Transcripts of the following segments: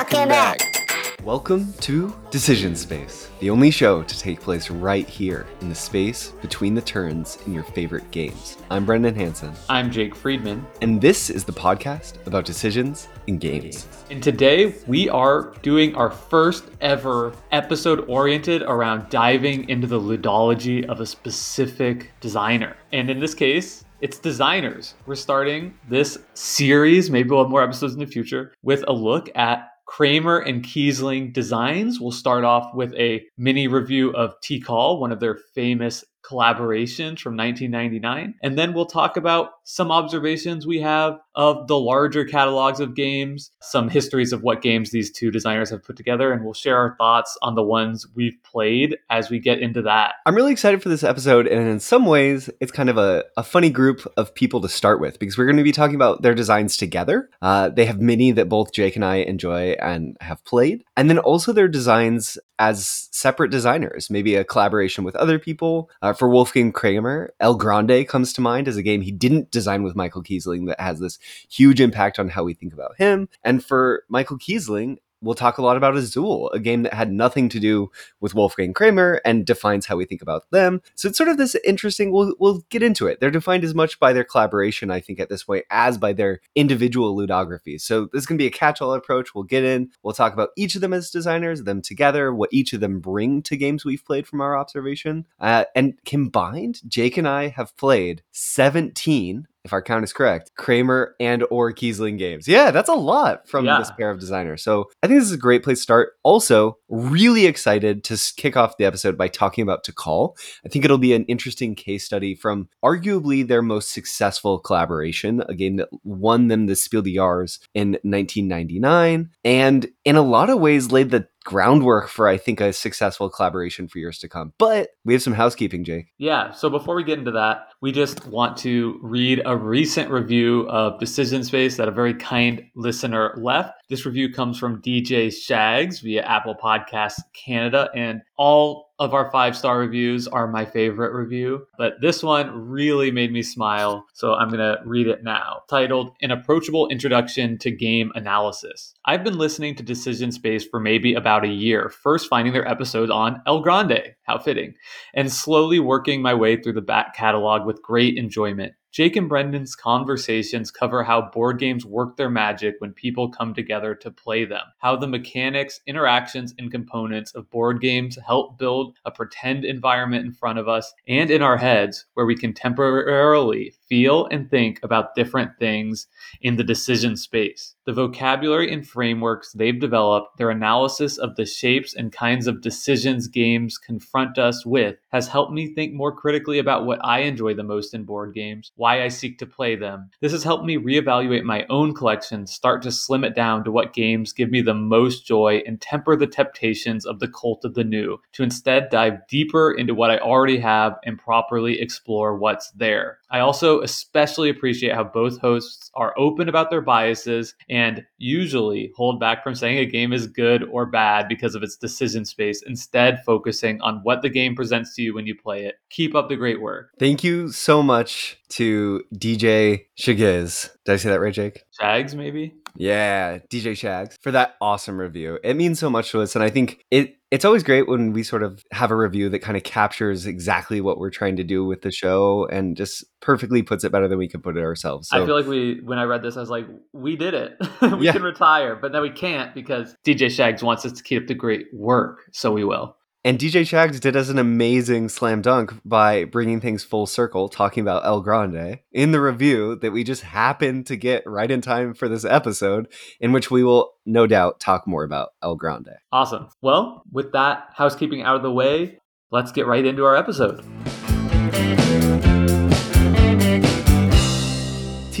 Welcome back. Welcome to Decision Space, the only show to take place right here in the space between the turns in your favorite games. I'm Brendan Hanson, I'm Jake Friedman, and this is the podcast about decisions in games. and today we are doing our first ever episode oriented around diving into the ludology of a specific designer. And in this case, it's designers. We're starting this series, maybe we'll have more episodes in the future, with a look at Kramer and Kiesling designs. We'll start off with a mini review of Tikal, one of their famous collaborations from 1999. And then we'll talk about some observations we have of the larger catalogs of games, some histories of what games these two designers have put together, and we'll share our thoughts on the ones we've played as we get into that. I'm really excited for this episode, and in some ways, it's kind of a, a funny group of people to start with because we're going to be talking about their designs together. Uh, they have many that both Jake and I enjoy and have played, and then also their designs as separate designers, maybe a collaboration with other people. Uh, for Wolfgang Kramer, El Grande comes to mind as a game he didn't design with Michael Kiesling that has this huge impact on how we think about him. And for Michael Kiesling, we'll talk a lot about Azul, a game that had nothing to do with Wolfgang Kramer and defines how we think about them. So it's sort of this interesting. We'll we'll get into it. They're defined as much by their collaboration, I think, at this point, as by their individual ludographies. So this to be a catch-all approach. We'll get in. We'll talk about each of them as designers, them together, what each of them bring to games we've played from our observation, uh, and combined, Jake and I have played seventeen if our count is correct, Kramer and or Kiesling games. Yeah, that's a lot from Yeah. this pair of designers. So I think this is a great place to start. Also, really excited to kick off the episode by talking about Tikal. I think it'll be an interesting case study from arguably their most successful collaboration, a game that won them the Spiel des Jahres in 1999, and in a lot of ways laid the groundwork for I think a successful collaboration for years to come. But we have some housekeeping, Jake. Yeah, so before we get into that, we just want to read a recent review of Decision Space that a very kind listener left. This review comes from DJ Shags via Apple Podcasts Canada, and all of our five star reviews are my favorite review, but this one really made me smile, so I'm to read it now. Titled An Approachable Introduction to Game Analysis. I've been listening to Decision Space for maybe about a year, first finding their episode on El Grande, how fitting, and slowly working my way through the back catalog with great enjoyment. Jake and Brendan's conversations cover how board games work their magic when people come together to play them, how the mechanics, interactions, and components of board games help build a pretend environment in front of us and in our heads where we can temporarily feel and think about different things in the decision space. The vocabulary and frameworks they've developed, their analysis of the shapes and kinds of decisions games confront us with, has helped me think more critically about what I enjoy the most in board games, why I seek to play them. This has helped me reevaluate my own collection, start to slim it down to what games give me the most joy, and temper the temptations of the cult of the new, to instead dive deeper into what I already have and properly explore what's there. I also especially appreciate how both hosts are open about their biases and usually hold back from saying a game is good or bad because of its decision space, instead, focusing on what the game presents to you when you play it. Keep up the great work. Thank you so much to DJ Shagiz. Did I say that right, Jake? Shags, maybe? Yeah, DJ Shags for that awesome review. It means so much to us, and I think it it's always great when we sort of have a review that kind of captures exactly what we're trying to do with the show and just perfectly puts it better than we could put it ourselves. So I feel like we, when I read this, I was like, we did it. we Yeah. can retire, but then we can't because DJ Shags wants us to keep up the great work, so we will. And DJ Shags did us an amazing slam dunk by bringing things full circle, talking about El Grande in the review that we just happened to get right in time for this episode, in which we will no doubt talk more about El Grande. Awesome. Well, with that housekeeping out of the way, let's get right into our episode.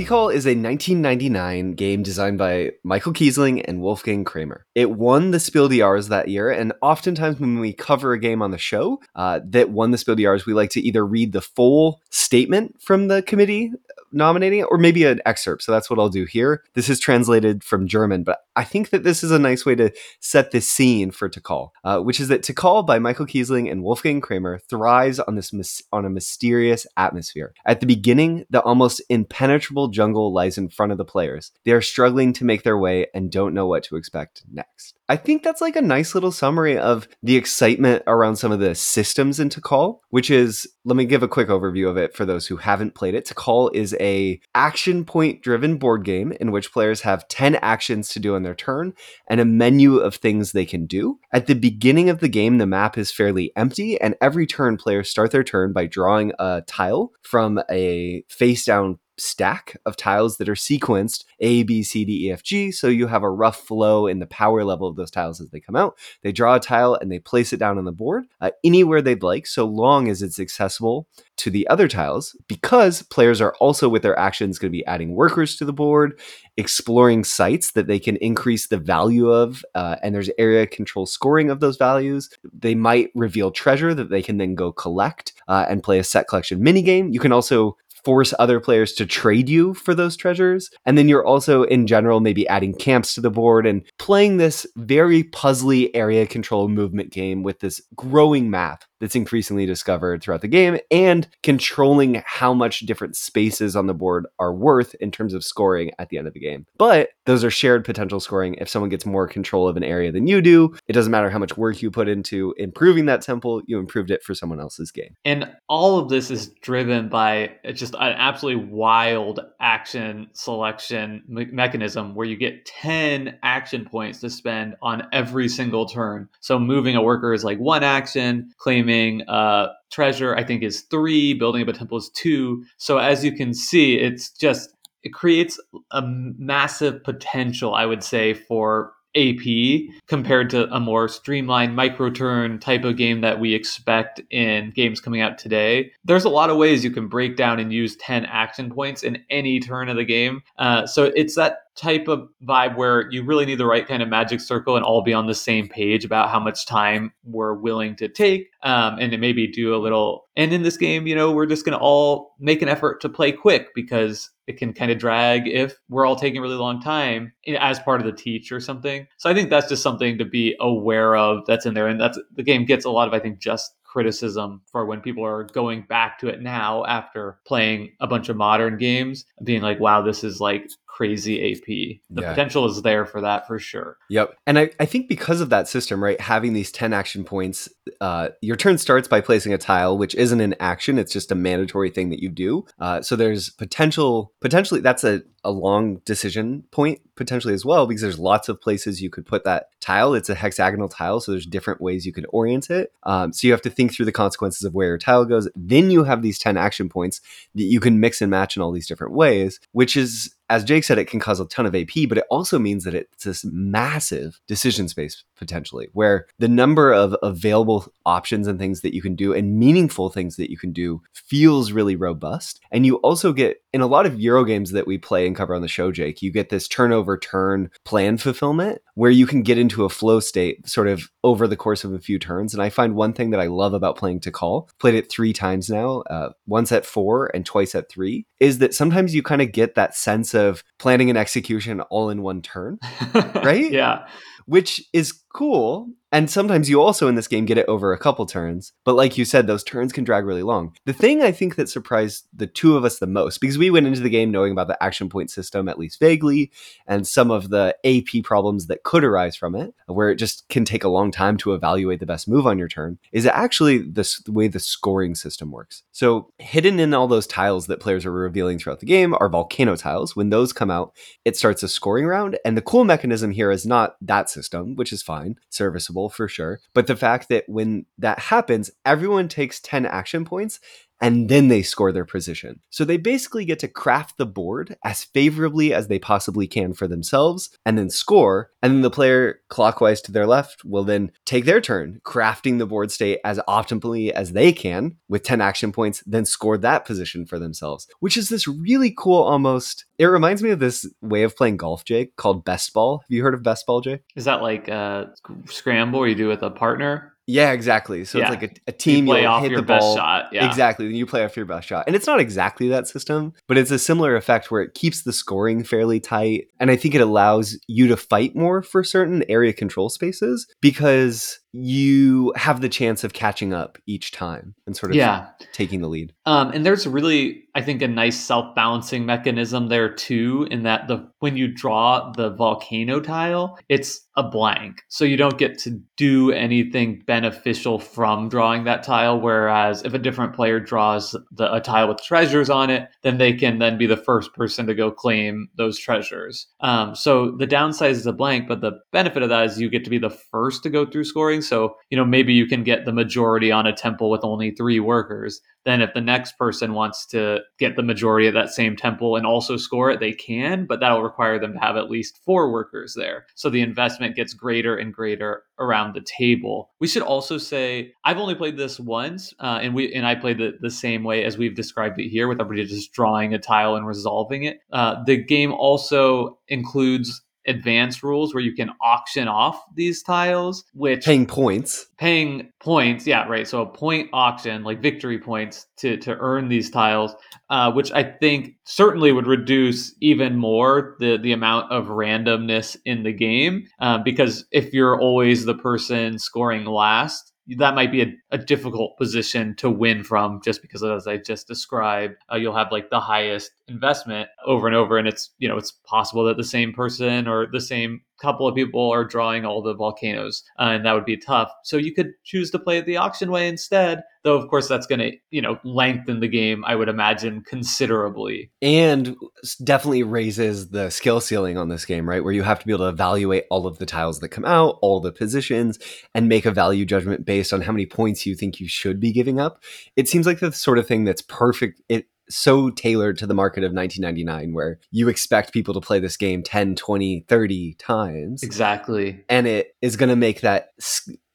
Tikal is a 1999 game designed by Michael Kiesling and Wolfgang Kramer. It won the Spiel des Jahres that year, and oftentimes when we cover a game on the show uh, that won the Spiel des Jahres, we like to either read the full statement from the committee nominating it, or maybe an excerpt. So that's what I'll do here. This is translated from German, but I think that this is a nice way to set the scene for Tikal, uh, which is that Tikal by Michael Kiesling and Wolfgang Kramer thrives on this mis- on a mysterious atmosphere. At the beginning, the almost impenetrable jungle lies in front of the players. They are struggling to make their way and don't know what to expect next. I think that's like a nice little summary of the excitement around some of the systems in Tikal, which is let me give a quick overview of it for those who haven't played it. Tikal is a action point driven board game in which players have 10 actions to do on their turn and a menu of things they can do. At the beginning of the game, the map is fairly empty and every turn players start their turn by drawing a tile from a face down stack of tiles that are sequenced A, B, C, D, E, F, G. So you have a rough flow in the power level of those tiles as they come out. They draw a tile and they place it down on the board uh, anywhere they'd like, so long as it's accessible to the other tiles, because players are also with their actions going to be adding workers to the board, exploring sites that they can increase the value of, uh, and there's area control scoring of those values. They might reveal treasure that they can then go collect uh, and play a set collection mini game. You can also force other players to trade you for those treasures. And then you're also, in general, maybe adding camps to the board and playing this very puzzly area control movement game with this growing map that's increasingly discovered throughout the game and controlling how much different spaces on the board are worth in terms of scoring at the end of the game. But those are shared potential scoring. If someone gets more control of an area than you do, it doesn't matter how much work you put into improving that temple, you improved it for someone else's game. And all of this is driven by just an absolutely wild action selection me- mechanism where you get 10 action points to spend on every single turn. So moving a worker is like one action, claiming uh, treasure, I think, is three. Building up a temple is two. So as you can see, it's just it creates a massive potential, I would say, for AP compared to a more streamlined micro turn type of game that we expect in games coming out today. There's a lot of ways you can break down and use 10 action points in any turn of the game. Uh, so it's that type of vibe where you really need the right kind of magic circle and all be on the same page about how much time we're willing to take um, and maybe do a little and in this game you know we're just going to all make an effort to play quick because it can kind of drag if we're all taking a really long time as part of the teach or something. So i think that's just something to be aware of that's in there and that's the game gets a lot of i think just criticism for when people are going back to it now after playing a bunch of modern games, being like, wow, this is like crazy AP. The yeah. potential is there for that for sure. Yep. And I, I think because of that system, right, having these 10 action points, uh, your turn starts by placing a tile, which isn't an action, it's just a mandatory thing that you do. Uh, so there's potential, potentially, that's a, a long decision point potentially as well because there's lots of places you could put that tile. It's a hexagonal tile, so there's different ways you can orient it. Um, so you have to think through the consequences of where your tile goes. Then you have these 10 action points that you can mix and match in all these different ways, which is as Jake said, it can cause a ton of AP, but it also means that it's this massive decision space potentially, where the number of available options and things that you can do and meaningful things that you can do feels really robust. And you also get, in a lot of Euro games that we play and cover on the show, Jake, you get this turnover turn plan fulfillment where you can get into a flow state sort of over the course of a few turns. And I find one thing that I love about playing Tikal, played it three times now, uh, once at four and twice at three, is that sometimes you kind of get that sense of planning and execution all in one turn, right? yeah. Which is cool and sometimes you also in this game get it over a couple turns. But like you said, those turns can drag really long. The thing I think that surprised the two of us the most, because we went into the game knowing about the action point system at least vaguely, and some of the AP problems that could arise from it, where it just can take a long time to evaluate the best move on your turn, is actually this, the way the scoring system works. So hidden in all those tiles that players are revealing throughout the game are volcano tiles. When those come out, it starts a scoring round. And the cool mechanism here is not that system, which is fine, serviceable for sure. But the fact that when that happens, everyone takes 10 action points and then they score their position. So they basically get to craft the board as favorably as they possibly can for themselves and then score. And then the player clockwise to their left will then take their turn, crafting the board state as optimally as they can with 10 action points, then score that position for themselves, which is this really cool almost. It reminds me of this way of playing golf, Jake, called best ball. Have you heard of best ball, Jake? Is that like a scramble you do with a partner? Yeah, exactly. So Yeah. it's like a, a team you play off hit your the best ball. shot. Yeah. Exactly. Then you play off your best shot. And it's not exactly that system, but it's a similar effect where it keeps the scoring fairly tight. And I think it allows you to fight more for certain area control spaces because you have the chance of catching up each time and sort of Yeah. taking the lead. Um, and there's really, I think, a nice self-balancing mechanism there too, in that the when you draw the volcano tile, it's a blank, so you don't get to do anything beneficial from drawing that tile. Whereas if a different player draws the, a tile with treasures on it, then they can then be the first person to go claim those treasures. Um, so the downside is a blank, but the benefit of that is you get to be the first to go through scoring. So you know maybe you can get the majority on a temple with only three workers then if the next person wants to get the majority of that same temple and also score it, they can, but that'll require them to have at least four workers there. So the investment gets greater and greater around the table. We should also say I've only played this once, uh, and we and I played it the same way as we've described it here, with everybody just drawing a tile and resolving it. Uh, the game also includes advanced rules where you can auction off these tiles, which Paying points. paying points yeah right so a point auction like victory points to to earn these tiles uh, which i think certainly would reduce even more the the amount of randomness in the game uh, because if you're always the person scoring last that might be a, a difficult position to win from just because as i just described uh, you'll have like the highest investment over and over and it's you know it's possible that the same person or the same couple of people are drawing all the volcanoes uh, and that would be tough so you could choose to play it the auction way instead though of course that's going to you know lengthen the game i would imagine considerably and definitely raises the skill ceiling on this game, right? Where you have to be able to evaluate all of the tiles that come out, all the positions, and make a value judgment based on how many points you think you should be giving up. It seems like the sort of thing that's perfect. It so tailored to the market of 1999 where you expect people to play this game 10 20 30 times. Exactly. And it is going to make that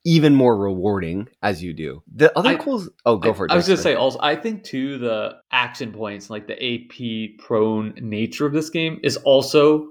even more rewarding as you do. The other I- cool oh go I, for it I was going to say also, I think too the action points, like the AP prone nature of this game, is also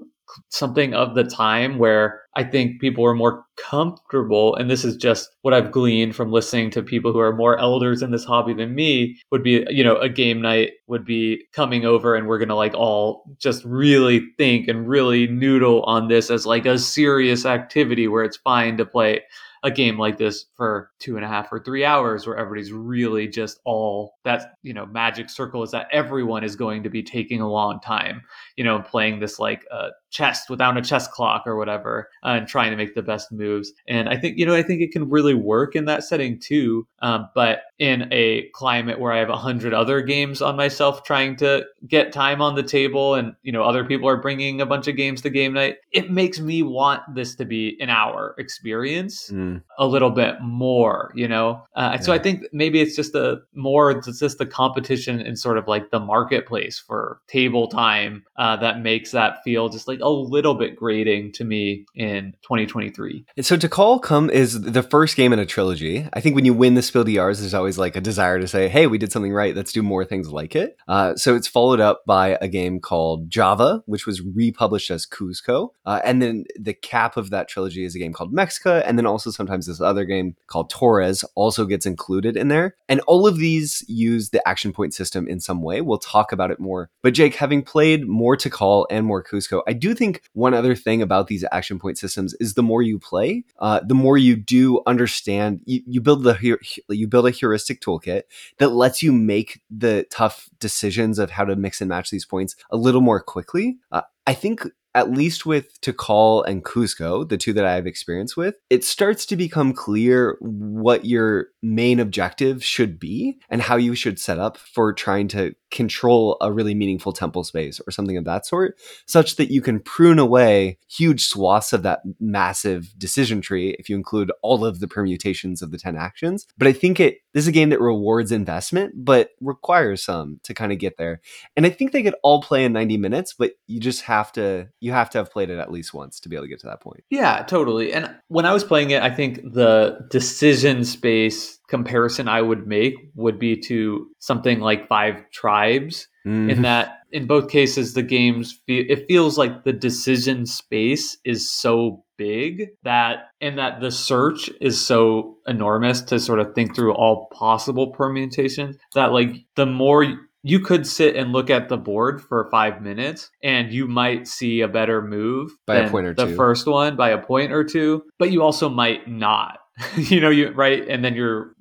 something of the time where I think people are more comfortable. And this is just what I've gleaned from listening to people who are more elders in this hobby than me. Would be, you know, a game night would be coming over, and we're gonna like all just really think and really noodle on this as like a serious activity where it's fine to play a game like this for two and a half or three hours where everybody's really just all that you know magic circle is that everyone is going to be taking a long time you know playing this like uh, chess without a chess clock or whatever uh, and trying to make the best moves and i think you know i think it can really work in that setting too um, but in a climate where i have a hundred other games on myself trying to get time on the table and you know other people are bringing a bunch of games to game night it makes me want this to be an hour experience Mm. a little bit more, you know? Uh, So I think maybe it's just a more, it's just the competition in sort of like the marketplace for table time uh, that makes that feel just like a little bit grating to me in 2023. And so Tikal come is the first game in a trilogy. I think when you win the Spiel des Jahres, there's always like a desire to say, "Hey, we did something right. Let's do more things like it." Uh, so it's followed up by a game called Java, which was republished as Cuzco, uh, and then the cap of that trilogy is a game called Mexica, and then also sometimes this other game called Torres also gets included in there. And all of these use the action point system in some way. We'll talk about it more. But Jake, having played more Tikal and more Cuzco, I do think one other thing about these action point systems is the more you play, uh, the more you do understand. You, you build the you build a heuristic toolkit that lets you make the tough decisions of how to mix and match these points a little more quickly. Uh, I think at least with Tikal and Cuzco, the two that I have experience with, it starts to become clear what your main objective should be and how you should set up for trying to control a really meaningful temple space or something of that sort, such that you can prune away huge swaths of that massive decision tree if you include all of the permutations of the 10 actions. But I think it this is a game that rewards investment, but requires some to kind of get there. And I think they could all play in 90 minutes, but you just have to you have to have played it at least once to be able to get to that point. Yeah, totally. And when I was playing it, I think the decision space comparison I would make would be to something like Five Tribes, Mhm. in that in both cases the games fe- it feels like the decision space is so big that and that the search is so enormous to sort of think through all possible permutations that like the more you could sit and look at the board for five minutes and you might see a better move By a point or the two. first one by a point or two but you also might not you know you right and then you're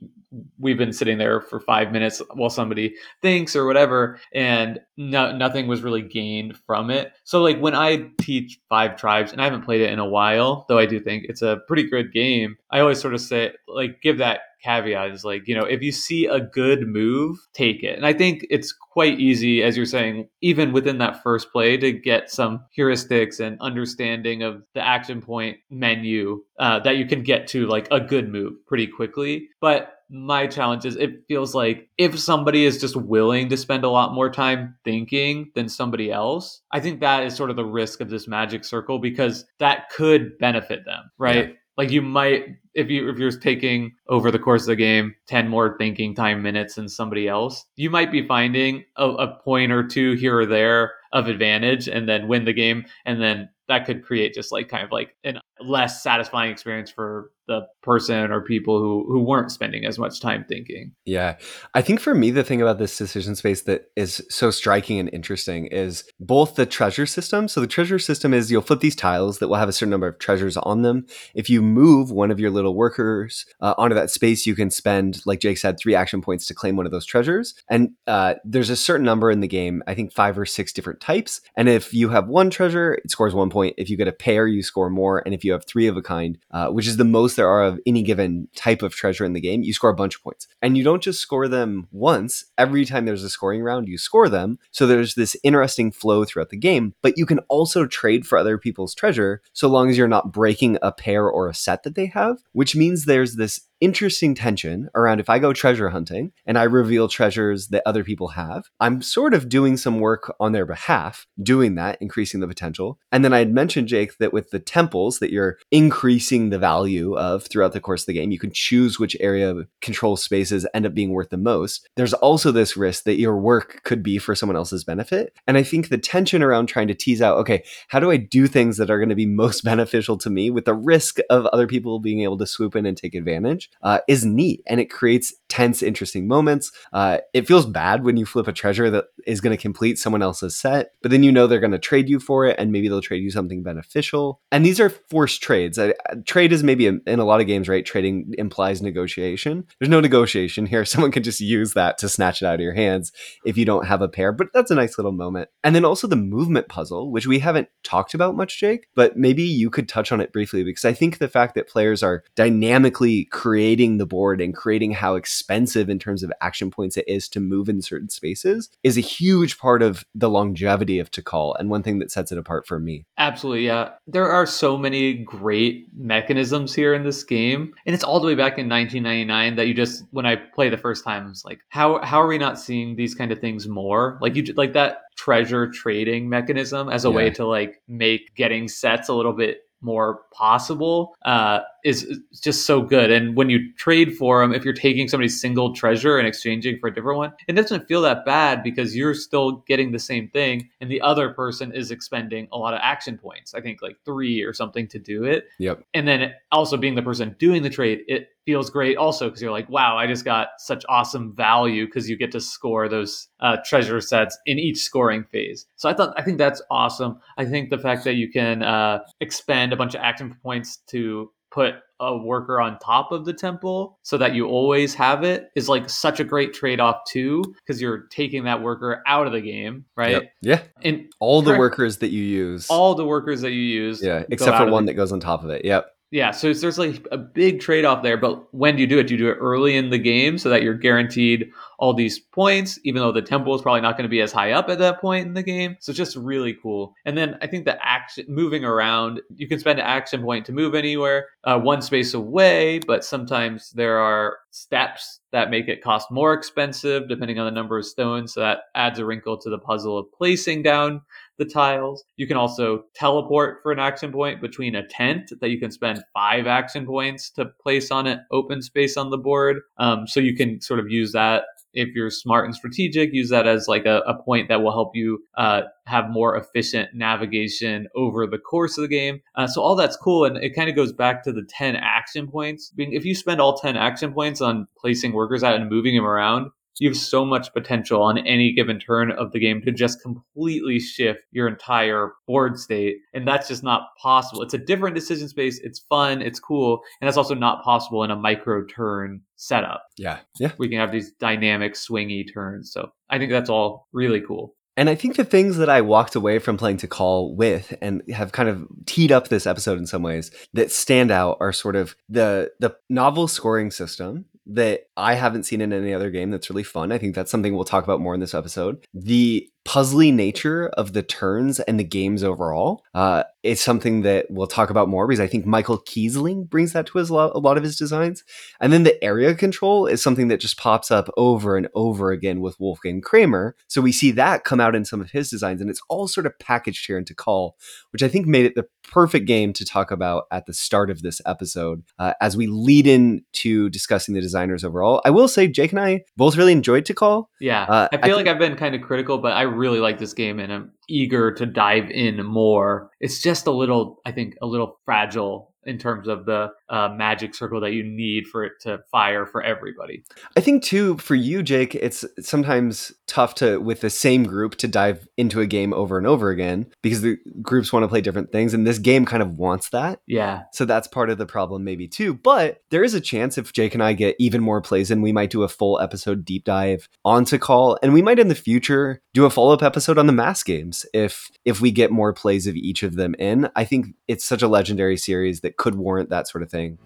we've been sitting there for five minutes while somebody thinks or whatever and no, nothing was really gained from it. So like when i teach five tribes and i haven't played it in a while though i do think it's a pretty good game i always sort of say like give that caveat is like you know if you see a good move take it. And i think it's quite easy as you're saying even within that first play to get some heuristics and understanding of the action point menu uh, that you can get to like a good move pretty quickly. But my challenge is it feels like if somebody is just willing to spend a lot more time thinking than somebody else i think that is sort of the risk of this magic circle because that could benefit them right? Like you might if you if you're taking over the course of the game 10 more thinking time minutes than somebody else you might be finding a, a point or two here or there of advantage and then win the game and then that could create just like kind of like an less satisfying experience for the person or people who who weren't spending as much time thinking Yeah. I think for me, the thing about this decision space that is so striking and interesting is both the treasure system. So, the treasure system is you'll flip these tiles that will have a certain number of treasures on them. If you move one of your little workers uh, onto that space, you can spend, like Jake said, three action points to claim one of those treasures. And uh, there's a certain number in the game, I think five or six different types. And if you have one treasure, it scores one point. If you get a pair, you score more. And if you have three of a kind, uh, which is the most there are of any given type of treasure in the game, you score a bunch of points. And you don't just score them once. Every time there's a scoring round, you score them. So there's this interesting flow throughout the game. But you can also trade for other people's treasure so long as you're not breaking a pair or a set that they have, which means there's this interesting tension around if I go treasure hunting and I reveal treasures that other people have, I'm sort of doing some work on their behalf, doing that, increasing the potential. And then I had mentioned, Jake, that with the temples that you're increasing the value of throughout the course of the game, you can choose which area of control spaces end up being worth the most. There's also this risk that your work could be for someone else's benefit. And I think the tension around trying to tease out, okay, how do I do things that are going to be most beneficial to me with the risk of other people being able to swoop in and take advantage uh, is neat. And it creates tense, interesting moments. Uh, it feels bad when you flip a treasure that is going to complete someone else's set, but then you know they're going to trade you for it and maybe they'll trade you something beneficial. And these are forced trades. Trade is maybe in, in a lot of games, right? Trading implies negotiation. There's no negotiation here. Someone can just use that to snatch it out of your hands if you don't have a pair, but that's a nice little moment. And then also the movement puzzle, which we haven't talked about much, Jake, but maybe you could touch on it briefly because I think the fact that players are dynamically creating the board and creating how expensive in terms of action points it is to move in certain spaces is a huge part of the longevity of Tikal and one thing that sets it apart for me. Absolutely, yeah. There are so many great mechanisms here in this game, and it's all the way back in 1999 that you just when I play the first time, I was like, how how are we not seeing these kind of things more? Like you like that treasure trading mechanism as a way to like make getting sets a little bit more possible uh, is is just so good. And when you trade for them, if you're taking somebody's single treasure and exchanging for a different one, it doesn't feel that bad because you're still getting the same thing, and the other person is expending a lot of action points. I think like three or something to do it. Yep. And then also being the person doing the trade, it feels great also because you're like, wow, I just got such awesome value because you get to score those uh, treasure sets in each scoring phase. So I thought I think that's awesome. I think the fact that you can uh, expend a bunch of action points to put a worker on top of the temple so that you always have it is like such a great trade-off too because you're taking that worker out of the game right Yep. Yeah. and All the Correct. workers that you use. all the workers that you use yeah. Except for the one that goes on top of it. Yep. Yeah, so there's like a big trade off there, but when do you do it? Do you do it early in the game so that you're guaranteed all these points, even though the tempo is probably not going to be as high up at that point in the game. So it's just really cool. And then I think the action moving around, you can spend an action point to move anywhere, uh, one space away, but sometimes there are steps that make it cost more expensive depending on the number of stones. So that adds a wrinkle to the puzzle of placing down the tiles. You can also teleport for an action point between a tent that you can spend five action points to place on an open space on the board. Um, so you can sort of use that if you're smart and strategic, use that as like a, a point that will help you uh, have more efficient navigation over the course of the game. Uh, so all that's cool, and it kind of goes back to the ten action points. I mean, If you spend all ten action points on placing workers out and moving them around, you have so much potential on any given turn of the game to just completely shift your entire board state. And that's just not possible. It's a different decision space. It's fun. It's cool. And that's also not possible in a micro turn setup. Yeah. Yeah. We can have these dynamic swingy turns. So I think that's all really cool. And I think the things that I walked away from playing Tikal with and have kind of teed up this episode in some ways that stand out are sort of the the novel scoring system that I haven't seen in any other game that's really fun. I think that's something we'll talk about more in this episode. The puzzly nature of the turns and the games overall uh, is something that we'll talk about more because I think Michael Kiesling brings that to his lot, a lot of his designs. And then the area control is something that just pops up over and over again with Wolfgang Kramer. So we see that come out in some of his designs, and it's all sort of packaged here in Tikal, which I think made it the perfect game to talk about at the start of this episode uh, as we lead into discussing the designers overall. I will say, Jake and I both really enjoyed Tikal. Yeah, uh, I feel I like I've been kind of critical, but I really like this game and I'm eager to dive in more. It's just a little, I think, a little fragile in terms of the uh, magic circle that you need for it to fire for everybody. I think too for you, Jake, it's sometimes tough to with the same group to dive into a game over and over again because the groups want to play different things, and this game kind of wants that. Yeah. So that's part of the problem, maybe too. But there is a chance if Jake and I get even more plays in, we might do a full episode deep dive on Tikal, and we might in the future do a follow up episode on the Mask games if if we get more plays of each of them in. I think it's such a legendary series that could warrant that sort of thing.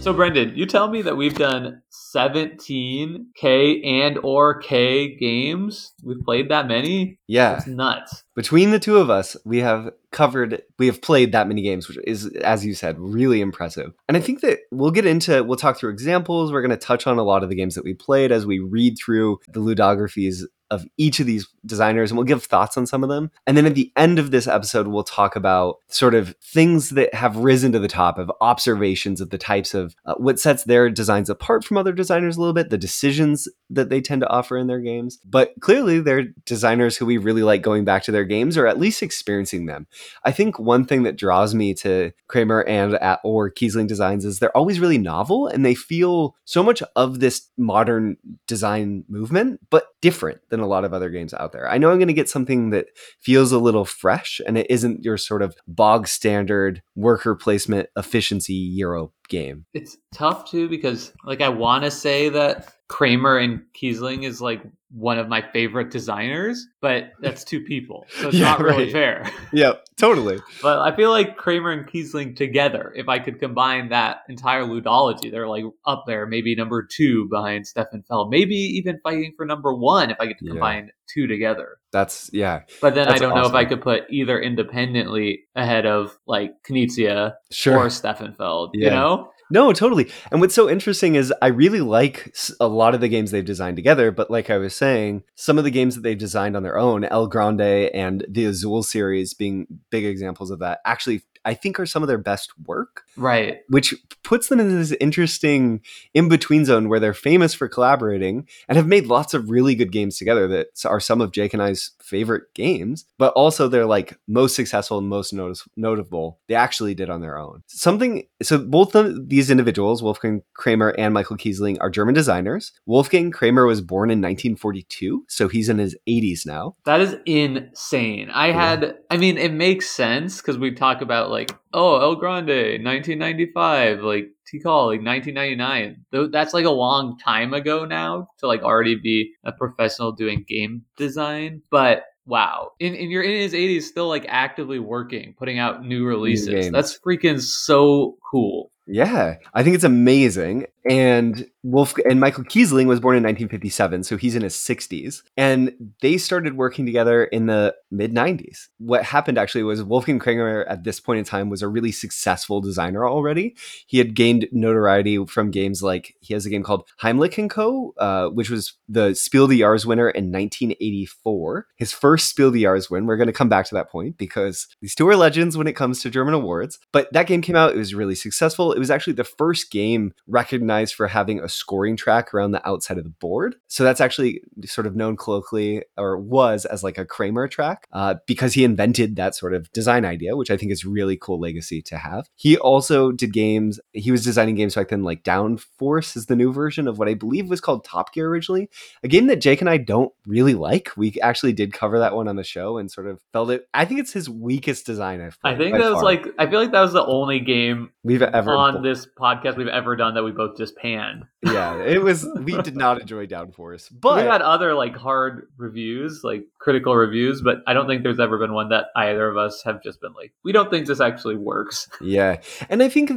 So Brendan, you tell me that we've done 17 K and or K games. We've played that many? Yeah. That's nuts. Between the two of us, we have covered we have played that many games, which is as you said, really impressive. And I think that we'll get into we'll talk through examples. We're going to touch on a lot of the games that we played as we read through the ludographies of each of these designers and we'll give thoughts on some of them. And then at the end of this episode, we'll talk about sort of things that have risen to the top of observations of the types of uh, what sets their designs apart from other designers a little bit, the decisions that they tend to offer in their games. But clearly, they're designers who we really like going back to their games or at least experiencing them. I think one thing that draws me to Kramer and at, or Kiesling designs is they're always really novel and they feel so much of this modern design movement, but different than a lot of other games out there. I know I'm going to get something that feels a little fresh and it isn't your sort of bog standard worker placement efficiency Euro game. It's tough too because like I want to say that Kramer and Kiesling is like one of my favorite designers, but that's two people. So it's yeah, not really right. fair. Yeah, totally. but I feel like Kramer and Kiesling together, if I could combine that entire ludology, they're like up there, maybe number two behind Stefan Feld, maybe even fighting for number one if I get to combine yeah. two together. That's yeah. But then I don't awesome. know if I could put either independently ahead of like Knizia sure. or Stefan Feld, yeah. you know? No, totally. And what's so interesting is I really like a lot of the games they've designed together, but like I was saying, some of the games that they've designed on their own, El Grande and the Azul series being big examples of that, actually I think are some of their best work. Right. Which puts them in this interesting in between zone where they're famous for collaborating and have made lots of really good games together that are some of Jake and I's favorite games, but also they're like most successful and most notice- notable they actually did on their own. Something, so both of these individuals, Wolfgang Kramer and Michael Kiesling, are German designers. Wolfgang Kramer was born in 1942, so he's in his 80s now. That is insane. I yeah. had, I mean, it makes sense because we talk about like, like, oh, El Grande, 1995, like Tikal, like 1999. That's like a long time ago now to like already be a professional doing game design. But wow, in, in you're in his 80s, still like actively working, putting out new releases. New That's freaking so cool. Yeah, I think it's amazing. And Wolf and Michael Kiesling was born in 1957, so he's in his 60s. And they started working together in the mid 90s. What happened actually was Wolfgang Kramer at this point in time was a really successful designer already. He had gained notoriety from games like he has a game called Heimlich and Co., uh, which was the Spiel des Jahres winner in 1984. His first Spiel des Jahres win. We're going to come back to that point because these two are legends when it comes to German awards. But that game came out. It was really successful. It was actually the first game recognized for having a scoring track around the outside of the board. So that's actually sort of known colloquially or was as like a Kramer track uh, because he invented that sort of design idea, which I think is really cool legacy to have. He also did games. He was designing games back then, like Downforce is the new version of what I believe was called Top Gear originally, a game that Jake and I don't really like. We actually did cover that one on the show and sort of felt it. I think it's his weakest design I've. I think that was far. like I feel like that was the only game we've ever on this podcast we've ever done that we both just panned. Yeah, it was. We did not enjoy Downforce, but We've had other like hard reviews, like critical reviews, but I don't think there's ever been one that either of us have just been like, we don't think this actually works. yeah, and I think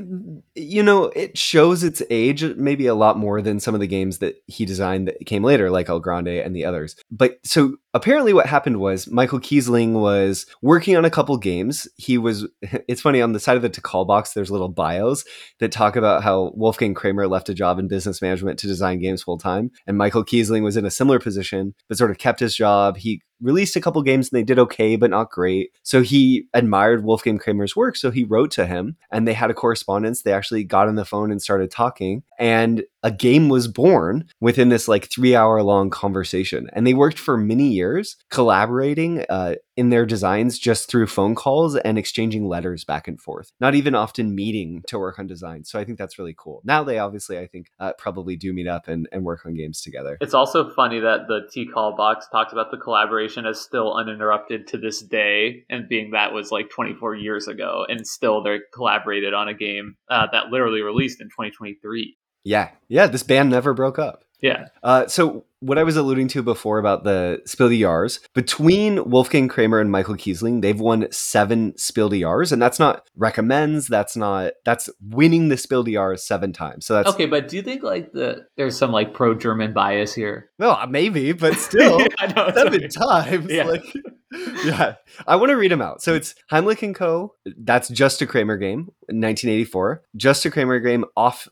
you know it shows its age maybe a lot more than some of the games that he designed that came later, like El Grande and the others. But so apparently, what happened was Michael Kiesling was working on a couple games. He was. It's funny on the side of the Tikal box. There's little bios that talk about how Wolfgang Kramer left a job in business management to design games full time, and Michael Kiesling was in a similar position, but sort of kept his job. He released a couple games and they did okay, but not great. So he admired Wolfgang Kramer's work. So he wrote to him and they had a correspondence. They actually got on the phone and started talking. And a game was born within this like three hour long conversation. And they worked for many years collaborating uh, in their designs just through phone calls and exchanging letters back and forth, not even often meeting to work on design. So I think that's really cool. Now they obviously, I think, uh, probably do meet up and, and work on games together. It's also funny that the Tikal box talks about the collaboration as still uninterrupted to this day, and being that was like 24 years ago, and still they're collaborated on a game uh, that literally released in 2023. Yeah. Yeah. This band never broke up. Yeah. Uh, so what I was alluding to before about the Spiel des Jahres, between Wolfgang Kramer and Michael Kiesling, they've won seven Spiel des Jahres, and that's not recommends. That's not that's winning the Spiel des Jahres seven times. So that's Okay, but do you think like the there's some like pro German bias here? No, maybe, but still I know, seven okay. times. Yeah. Like, yeah, I want to read them out. So it's Heimlich and Co. That's just a Kramer game, 1984. Just a Kramer game off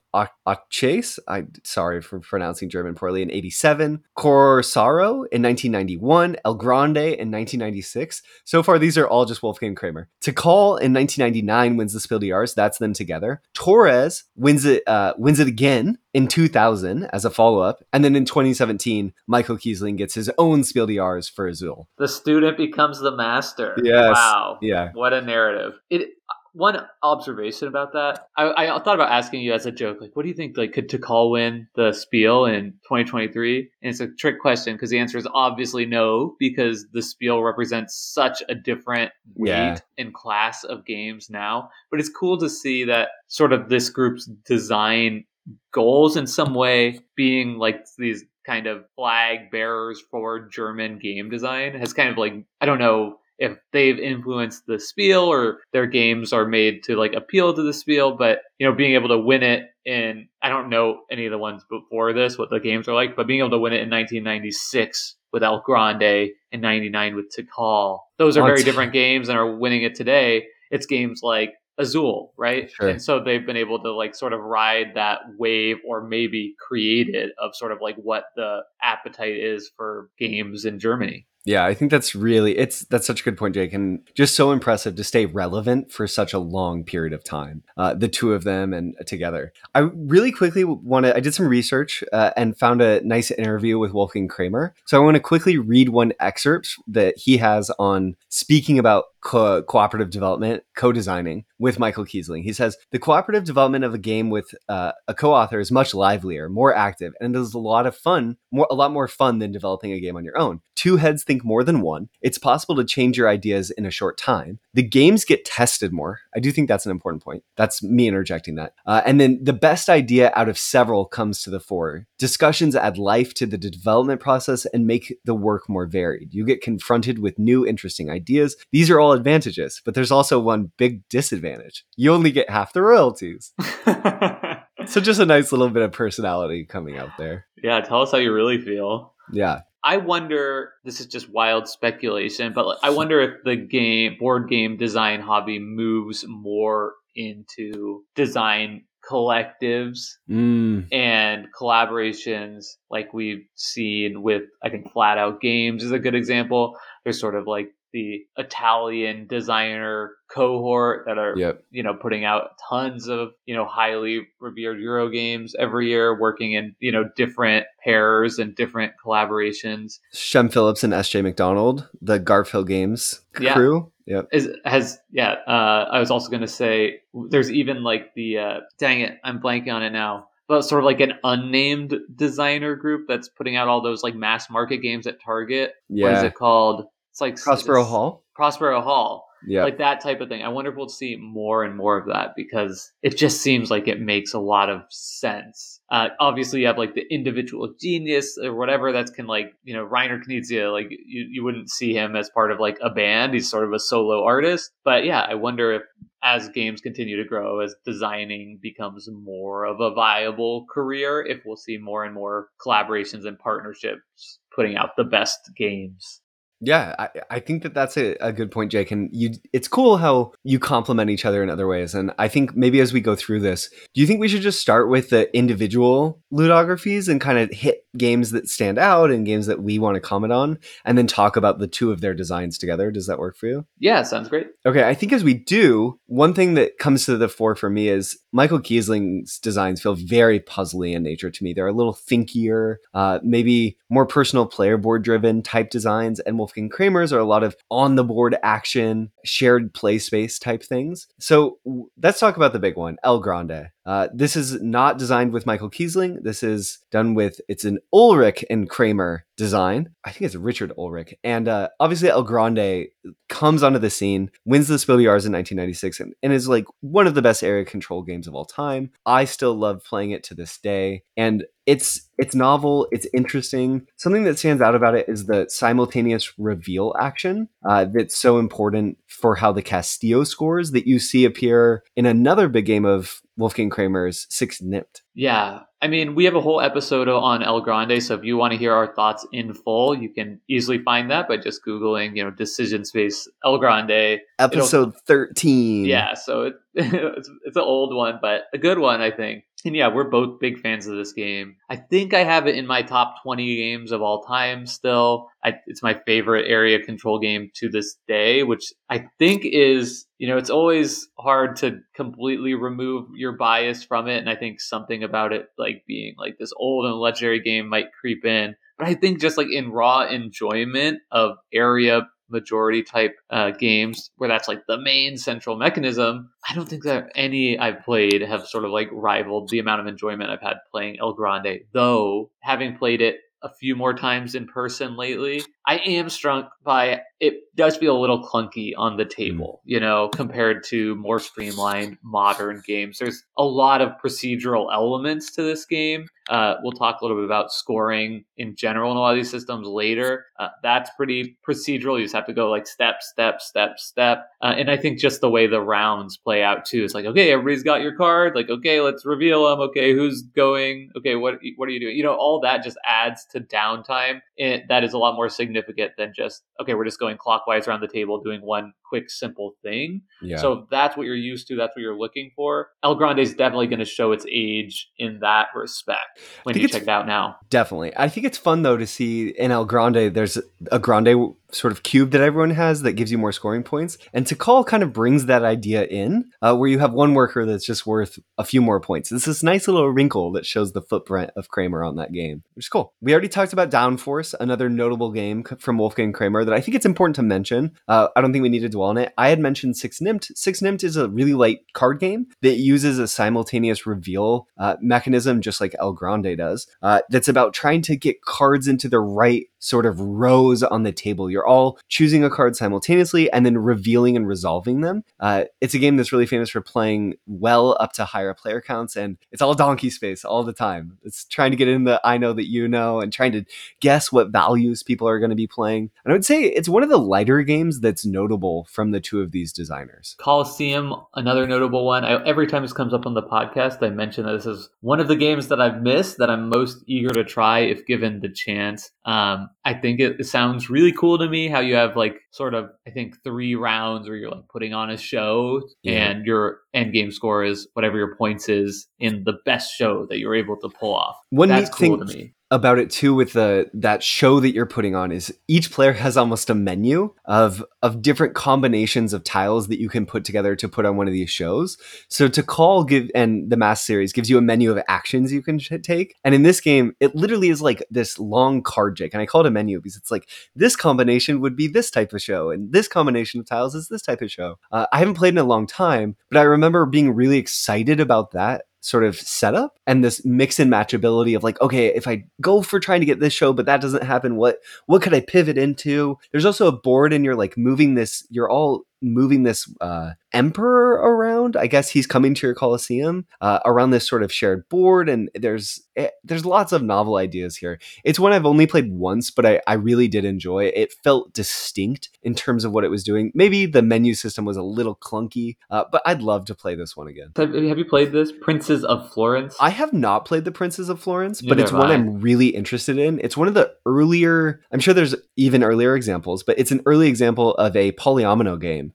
Chase. I sorry for pronouncing German poorly. In 87, Corsaro in 1991, El Grande in 1996. So far, these are all just Wolfgang Kramer. Tikal in 1999 wins the Spiel des Jahres. That's them together. Torres wins it. Uh, wins it again in 2000 as a follow up, and then in 2017, Michael Kiesling gets his own Spiel des Jahres for Azul. The student becomes the master. Yes. Wow. Yeah. What a narrative. It one observation about that. I, I thought about asking you as a joke, like, what do you think? Like, could Tikal win the Spiel in 2023? And it's a trick question because the answer is obviously no, because the Spiel represents such a different weight Yeah. and class of games now. But it's cool to see that sort of this group's design goals in some way being like these kind of flag bearers for German game design has kind of like I don't know if they've influenced the spiel or their games are made to like appeal to the spiel, but you know, being able to win it in I don't know any of the ones before this what the games are like, but being able to win it in 1996 with El Grande and 99 with Tikal. Those are On very different games and are winning it today. It's games like Azul, right? Sure. And so they've been able to like sort of ride that wave or maybe create it of sort of like what the appetite is for games in Germany. Yeah, I think that's really it's that's such a good point, Jake, and just so impressive to stay relevant for such a long period of time. Uh, the two of them and together. I really quickly want to. I did some research uh, and found a nice interview with Wolfgang Kramer. So I want to quickly read one excerpt that he has on speaking about co- cooperative development, co-designing with Michael Kiesling. He says the cooperative development of a game with uh, a co-author is much livelier, more active, and is a lot of fun, more a lot more fun than developing a game on your own. Two heads think think more than one. It's possible to change your ideas in a short time. The games get tested more. I do think that's an important point. That's me interjecting that. Uh, and then the best idea out of several comes to the fore. Discussions add life to the development process and make the work more varied. You get confronted with new, interesting ideas. These are all advantages, but there's also one big disadvantage. You only get half the royalties. so just a nice little bit of personality coming out there. Yeah, tell us how you really feel. Yeah. I wonder, this is just wild speculation, but I wonder if the game board game design hobby moves more into design collectives Mm. and collaborations like we've seen with I think Flat Out Games is a good example. There's sort of like the Italian designer cohort that are Yep. you know putting out tons of you know highly revered Euro games every year, working in you know different pairs and different collaborations. Shem Phillips and S.J. McDonald, the Garphill Games Yeah. crew. Yep. Is has yeah. Uh, I was also going to say there's even like the uh, dang it, I'm blanking on it now. But sort of like an unnamed designer group that's putting out all those like mass market games at Target. What is it called? It's like Prospero it's- Hall. Prospero Hall. Yeah. like that type of thing. I wonder if we'll see more and more of that because it just seems like it makes a lot of sense. Uh, obviously, you have like the individual genius or whatever that can like you know Reiner Knizia. Like you, you wouldn't see him as part of like a band. He's sort of a solo artist. But yeah, I wonder if as games continue to grow, as designing becomes more of a viable career, if we'll see more and more collaborations and partnerships putting out the best games. Yeah, I, I think that that's a, a good point, Jake. And you, it's cool how you complement each other in other ways. And I think maybe as we go through this, do you think we should just start with the individual ludographies and kind of hit games that stand out and games that we want to comment on, and then talk about the two of their designs together? Does that work for you? Yeah, sounds great. Okay, I think as we do, one thing that comes to the fore for me is Michael Kiesling's designs feel very puzzly in nature to me. They're a little thinkier, uh, maybe more personal player board driven type designs, and Wolfgang Kramer's are a lot of on the board action, shared play space type things. So let's talk about the big one, El Grande. Uh, this is not designed with Michael Kiesling. This is done with it's an Ulrich and Kramer design. I think it's Richard Ulrich, and uh, obviously El Grande comes onto the scene, wins the Jahres in 1996, and, and is like one of the best area control games of all time. I still love playing it to this day, and it's it's novel, it's interesting. Something that stands out about it is the simultaneous reveal action uh, that's so important for how the Castillo scores that you see appear in another big game of Wolfgang Kramer's Six Nimmt. Yeah. I mean, we have a whole episode on El Grande, so if you want to hear our thoughts in full, you can easily find that by just Googling, you know, Decision Space El Grande. Episode 13. Yeah, so it, it's, it's an old one, but a good one, I think. And yeah, we're both big fans of this game. I think I have it in my top 20 games of all time still. I, it's my favorite area control game to this day, which I think is, you know, it's always hard to completely remove your bias from it. And I think something about it, like being like this old and legendary game, might creep in. But I think just like in raw enjoyment of area majority type uh, games where that's like the main central mechanism i don't think that any i've played have sort of like rivaled the amount of enjoyment i've had playing el grande though having played it a few more times in person lately i am struck by it does feel a little clunky on the table you know compared to more streamlined modern games there's a lot of procedural elements to this game uh, we'll talk a little bit about scoring in general in a lot of these systems later. Uh, that's pretty procedural. You just have to go like step, step, step, step. Uh, and I think just the way the rounds play out too. It's like, okay, everybody's got your card. Like, okay, let's reveal them. Okay, who's going? Okay, what what are you doing? You know, all that just adds to downtime. And that is a lot more significant than just okay, we're just going clockwise around the table doing one quick simple thing. Yeah. So that's what you're used to, that's what you're looking for. El Grande is definitely going to show its age in that respect when you check it out now. Definitely. I think it's fun though to see in El Grande there's a Grande sort of cube that everyone has that gives you more scoring points. And Tikal kind of brings that idea in uh, where you have one worker that's just worth a few more points. It's this nice little wrinkle that shows the footprint of Kramer on that game, which is cool. We already talked about Downforce, another notable game from Wolfgang Kramer that I think it's important to mention. Uh, I don't think we need to dwell on it. I had mentioned Six Nimmt. Six Nimmt is a really light card game that uses a simultaneous reveal uh, mechanism, just like El Grande does. Uh, that's about trying to get cards into the right sort of rows on the table. You're all choosing a card simultaneously and then revealing and resolving them. Uh, it's a game that's really famous for playing well up to higher player counts, and it's all donkey space all the time. It's trying to get in the I know that you know and trying to guess what values people are going to be playing. And I would say it's one of the lighter games that's notable from the two of these designers. Colosseum, another notable one. I, every time this comes up on the podcast, I mention that this is one of the games that I've missed that I'm most eager to try if given the chance. Um, um, I think it, sounds really cool to me how you have like sort of I think three rounds where you're like putting on a show Yeah. and your end game score is whatever your points is in the best show that you're able to pull off. One That's neat cool thing to me. about it too with the that show that you're putting on is each player has almost a menu of of different combinations of tiles that you can put together to put on one of these shows. So Tikal give and the Mask series gives you a menu of actions you can take. And in this game, it literally is like this long card jig. And I call it a menu because it's like this combination would be this type of show, and this combination of tiles is this type of show. Uh, I haven't played in a long time, but I remember being really excited about that sort of setup and this mix and match ability of like okay if i go for trying to get this show but that doesn't happen what what could i pivot into there's also a board and you're like moving this you're all moving this uh emperor around i guess he's coming to your coliseum uh, around this sort of shared board and there's eh, there's lots of novel ideas here it's one i've only played once but i i really did enjoy it it felt distinct in terms of what it was doing maybe the menu system was a little clunky uh, but i'd love to play this one again Have, have you played this Princes of Florence? I have not played The Princes of Florence, but it's one I. I'm really interested in. It's one of the earlier, I'm sure there's even earlier examples, but it's an early example of a polyomino game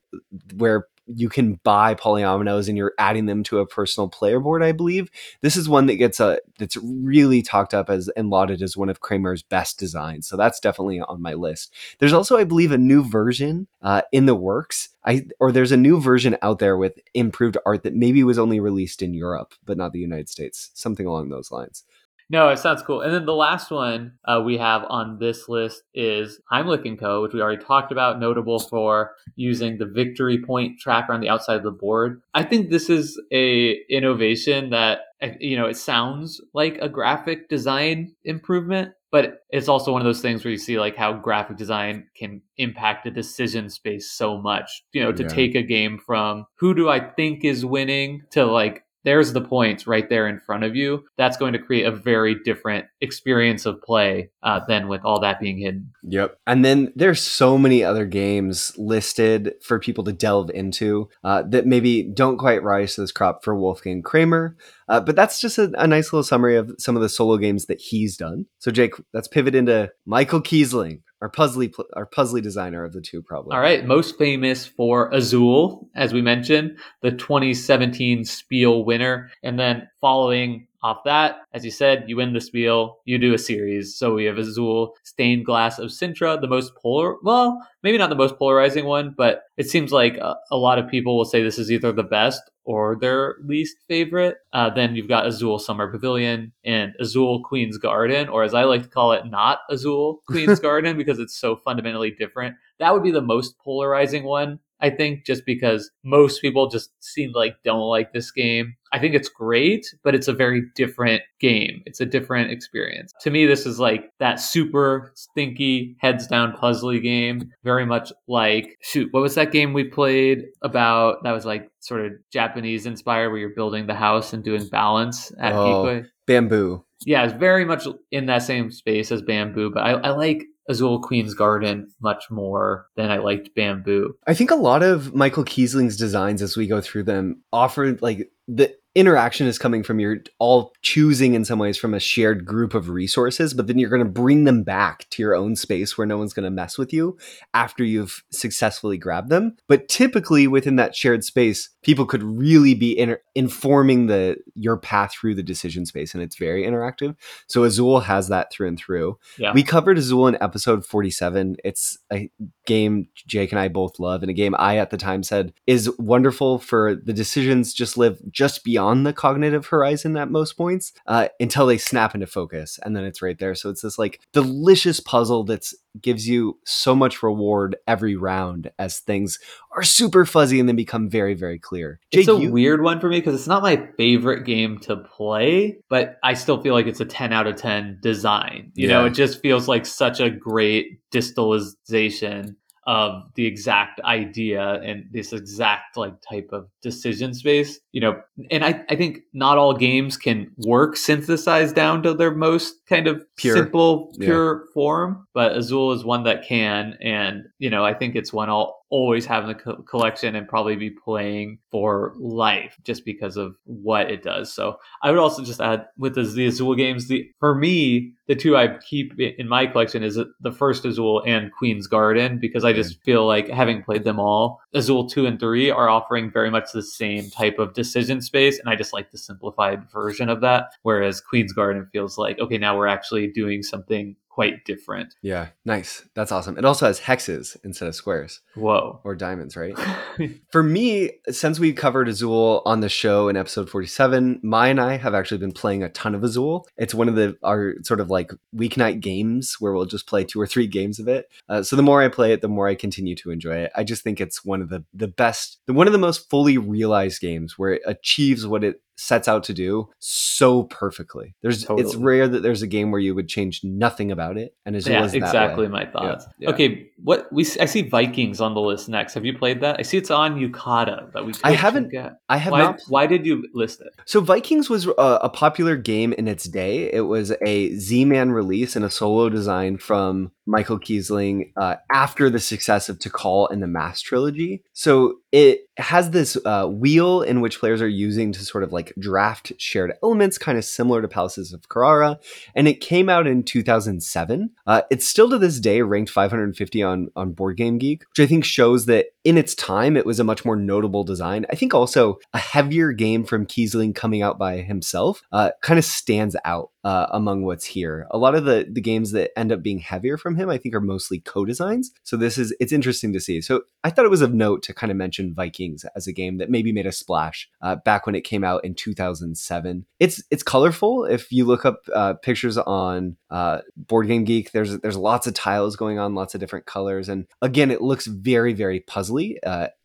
where you can buy polyominoes and you're adding them to a personal player board, I believe. This is one that gets a that's really talked up as and lauded as one of Kramer's best designs. So that's definitely on my list. There's also, I believe, a new version uh, in the works. I or there's a new version out there with improved art that maybe was only released in Europe, but not the United States. Something along those lines. No, it sounds cool. And then the last one uh, we have on this list is Heimlich and Co., which we already talked about, notable for using the victory point tracker on the outside of the board. I think this is a innovation that uh, you know it sounds like a graphic design improvement, but it's also one of those things where you see like how graphic design can impact the decision space so much. You know, to Yeah. take a game from who do I think is winning to like there's the points right there in front of you. That's going to create a very different experience of play uh, than with all that being hidden. Yep. And then there's so many other games listed for people to delve into uh, that maybe don't quite rise to this crop for Wolfgang Kramer. Uh, but that's just a, a nice little summary of some of the solo games that he's done. So Jake, let's pivot into Michael Kiesling, our puzzly our puzzly designer of the two, probably. All right, most famous for Azul, as we mentioned, the 2017 Spiel winner. And then following off that, as you said, you win the Spiel, you do a series. So we have Azul, Stained Glass of Sintra, the most polar, well, maybe not the most polarizing one, but it seems like a, a lot of people will say this is either the best or their least favorite. Uh, then you've got Azul Summer Pavilion and Azul Queen's Garden, or as I like to call it, not Azul Queen's Garden because it's so fundamentally different. That would be the most polarizing one. I think just because most people just seem like don't like this game. I think it's great, but it's a very different game. It's a different experience. To me, this is like that super stinky heads down puzzly game. Very much like shoot, what was that game we played about that was like sort of Japanese inspired where you're building the house and doing balance at Oh. Bamboo. Yeah, it's very much in that same space as Bamboo, but I, I like Azul Queen's Garden much more than I liked Bamboo. I think a lot of Michael Kiesling's designs, as we go through them, offer like the interaction is coming from your all choosing in some ways from a shared group of resources, but then you're going to bring them back to your own space where no one's going to mess with you after you've successfully grabbed them. But typically within that shared space, people could really be inter- informing the your path through the decision space, and it's very interactive. So Azul has that through and through. Yeah. We covered Azul in episode 47. It's a game Jake and I both love, and a game I at the time said is wonderful for the decisions just live just beyond beyond the cognitive horizon at most points uh, until they snap into focus, and then it's right there. So it's this like delicious puzzle that gives you so much reward every round as things are super fuzzy and then become very very clear. Jake, it's a you- weird one for me because it's not my favorite game to play, but I still feel like it's a 10 out of 10 design. You yeah. know, it just feels like such a great distillization of the exact idea and this exact like type of decision space you know and i i think not all games can work synthesized down to their most kind of pure. simple pure yeah. form but azul is one that can and you know i think it's one i'll always have in the co- collection and probably be playing for life just because of what it does so i would also just add with the, the azul games the for me the two I keep in my collection is the first Azul and Queen's Garden because I just feel like having played them all, Azul 2 and 3 are offering very much the same type of decision space. And I just like the simplified version of that. Whereas Queen's Garden feels like, okay, now we're actually doing something quite different. Yeah, nice. That's awesome. It also has hexes instead of squares. Whoa. Or diamonds, right? For me, since we covered Azul on the show in episode 47, Mai and I have actually been playing a ton of Azul. It's one of the our sort of like weeknight games where we'll just play two or three games of it. Uh, so the more I play it, the more I continue to enjoy it. I just think it's one of the the best, one of the most fully realized games where it achieves what it sets out to do so perfectly. There's totally. it's rare that there's a game where you would change nothing about it, and as yeah, exactly my thoughts. Yeah, yeah. Okay, what we I see Vikings on the list next. Have you played that? I see it's on Yucata, but we I haven't. Get. I have why, not. Why did you list it? So Vikings was a, a popular game in its day. It was a Z-Man release and a solo design from Michael Kiesling uh, after the success of Tikal and the Mask trilogy. So it has this uh, wheel in which players are using to sort of like draft shared elements, kind of similar to Palaces of Carrara. And it came out in 2007. Uh, it's still to this day ranked 550 on, on Board Game Geek, which I think shows that in its time, it was a much more notable design. I think also a heavier game from Kiesling coming out by himself uh, kind of stands out uh, among what's here. A lot of the the games that end up being heavier from him, I think, are mostly co-designs. So this is it's interesting to see. So I thought it was of note to kind of mention Vikings as a game that maybe made a splash uh, back when it came out in 2007. It's it's colorful. If you look up uh, pictures on uh, Board Game Geek, there's there's lots of tiles going on, lots of different colors, and again, it looks very very puzzly.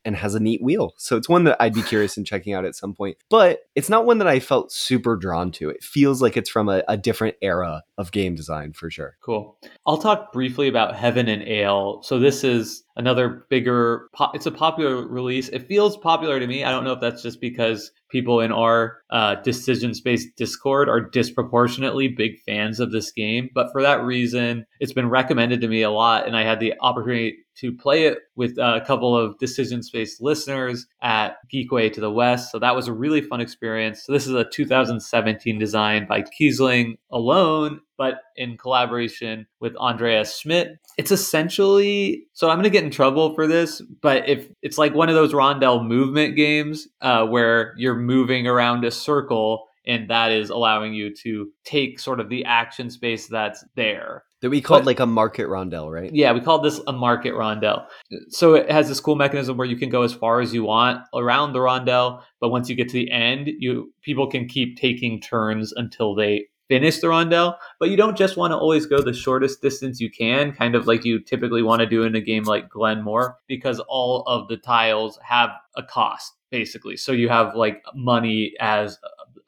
And has a neat wheel. So it's one that I'd be curious in checking out at some point. But it's not one that I felt super drawn to. It feels like it's from a, a different era of game design for sure. Cool. I'll talk briefly about Heaven and Ale. So this is another bigger it's a popular release it feels popular to me i don't know if that's just because people in our uh, decision space discord are disproportionately big fans of this game but for that reason it's been recommended to me a lot and i had the opportunity to play it with a couple of decision space listeners at geekway to the west so that was a really fun experience so this is a 2017 design by kiesling alone but in collaboration with Andreas Schmiedl. It's essentially so I'm to get in trouble for this, but if it's like one of those rondel movement games uh, where you're moving around a circle and that is allowing you to take sort of the action space that's there. That we called but, like a market rondel, right? Yeah, we called this a market rondel. So it has this cool mechanism where you can go as far as you want around the rondel, but once you get to the end, you people can keep taking turns until they finish the rondel, but you don't just want to always go the shortest distance you can, kind of like you typically want to do in a game like Glenmore, because all of the tiles have a cost, basically. So you have like money as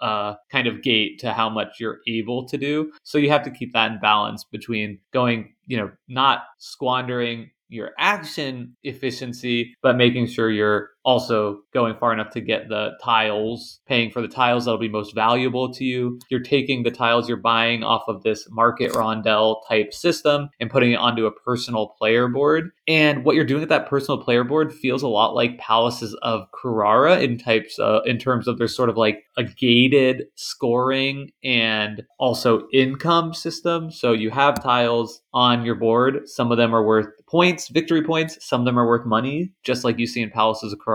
a kind of gate to how much you're able to do. So you have to keep that in balance between going, you know, not squandering your action efficiency, but making sure you're also going far enough to get the tiles, paying for the tiles that'll be most valuable to you. You're taking the tiles you're buying off of this market rondel type system and putting it onto a personal player board. And what you're doing at that personal player board feels a lot like Palaces of Carrara in types uh, in terms of there's sort of like a gated scoring and also income system. So you have tiles on your board. Some of them are worth points, victory points. Some of them are worth money, just like you see in Palaces of Carrara.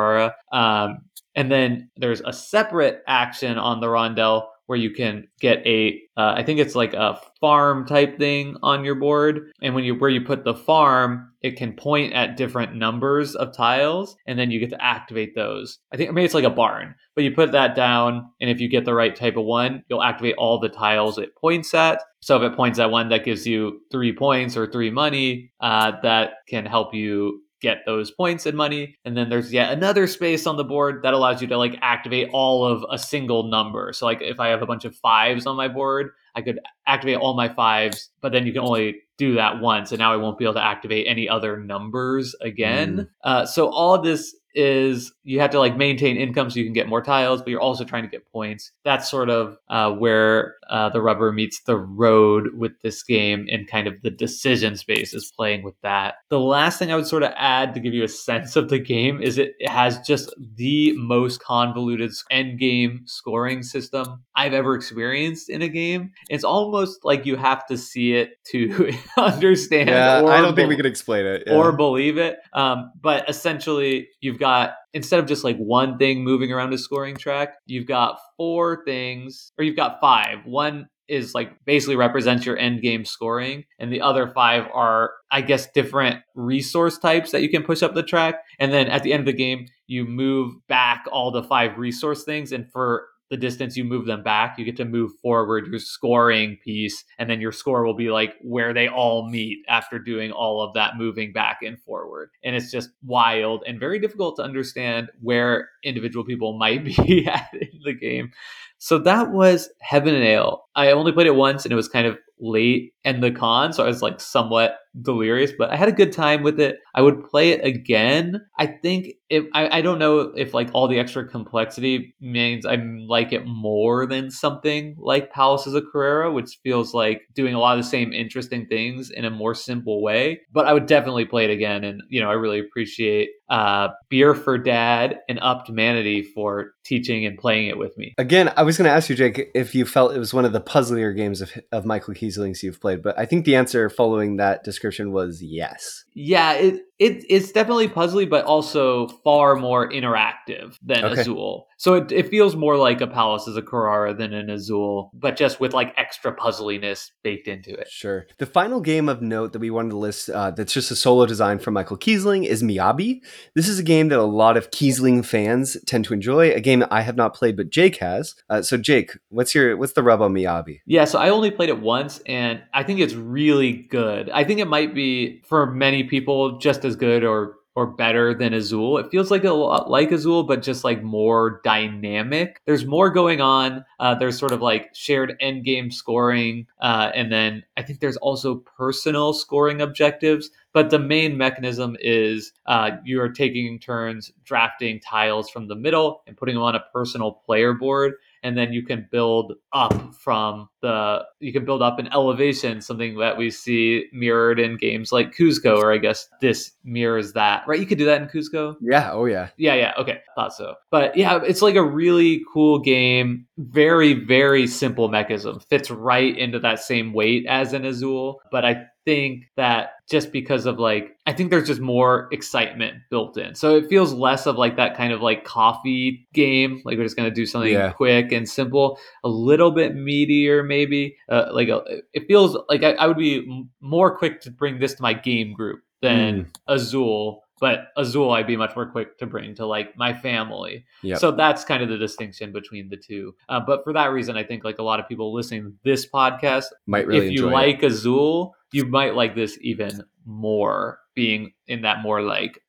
Um, and then there's a separate action on the rondel where you can get a, uh, I think it's like a farm type thing on your board, and when you where you put the farm, it can point at different numbers of tiles, and then you get to activate those. I think maybe it's like a barn, but you put that down, and if you get the right type of one, you'll activate all the tiles it points at. So if it points at one that gives you three points or three money, uh, that can help you get those points and money. And then there's yet another space on the board that allows you to like activate all of a single number. So like if I have a bunch of fives on my board, I could activate all my fives, but then you can only do that once, and now I won't be able to activate any other numbers again. Mm. Uh, so all of this is you have to like maintain income so you can get more tiles, but you're also trying to get points. That's sort of uh, where uh, the rubber meets the road with this game and kind of the decision space is playing with that. The last thing I would sort of add to give you a sense of the game is it has just the most convoluted end game scoring system I've ever experienced in a game. It's almost like you have to see it to understand. Yeah, I don't be- think we can explain it yeah. or believe it. Um, but essentially, you've got instead of just like one thing moving around a scoring track, you've got four things, or you've got five. One is like basically represents your end game scoring and the other five are i guess different resource types that you can push up the track and then at the end of the game you move back all the five resource things and for the distance you move them back, you get to move forward your scoring piece, and then your score will be like where they all meet after doing all of that moving back and forward. And it's just wild and very difficult to understand where individual people might be at in the game. So that was Heaven and Ale. I only played it once and it was kind of late and the con, so I was like somewhat delirious, but I had a good time with it. I would play it again. I think if I, I don't know if like all the extra complexity means I like it more than something like Palaces of Carrara, which feels like doing a lot of the same interesting things in a more simple way. But I would definitely play it again, and you know I really appreciate uh, Beer for Dad and Upped Manatee for teaching and playing it with me. Again, I was going to ask you, Jake, if you felt it was one of the puzzlier games of, of Michael Kiesling's you've played, but I think the answer following that description was yes. Yeah, it, it it's definitely puzzly, but also far more interactive than okay. Azul. So it, it feels more like a Palaces of Carrara than an Azul, but just with like extra puzzliness baked into it. Sure. The final game of note that we wanted to list uh, that's just a solo design from Michael Kiesling is Miyabi. This is a game that a lot of Kiesling fans tend to enjoy. A game that I have not played, but Jake has. Uh, so Jake, what's your what's the rub on Miyabi? Yeah, so I only played it once, and I think it's really good. I think it might be for many people just as good or or better than Azul. It feels like a lot like Azul, but just like more dynamic. There's more going on. Uh, there's sort of like shared end game scoring, uh, and then I think there's also personal scoring objectives. But the main mechanism is uh, you are taking turns drafting tiles from the middle and putting them on a personal player board and then you can build up from the you can build up an elevation something that we see mirrored in games like Cuzco or I guess this mirrors that. Right? You could do that in Cuzco? Yeah oh yeah. Yeah yeah okay thought so. But yeah it's like a really cool game. Very very simple mechanism. Fits right into that same weight as an Azul. But I think that just because of like I think there's just more excitement built in. So it feels less of like that kind of like coffee game, like we're just gonna do something yeah. quick and simple, a little bit meatier maybe. Maybe uh, like a, uh, it feels like I, I, would be more quick to bring this to my game group than mm. Azul. But Azul, I'd be much more quick to bring to like my family. Yep. So that's kind of the distinction between the two. Uh, but for that reason, I think like a lot of people listening to this podcast might really if you like it. Azul, you might like this even more being in that more like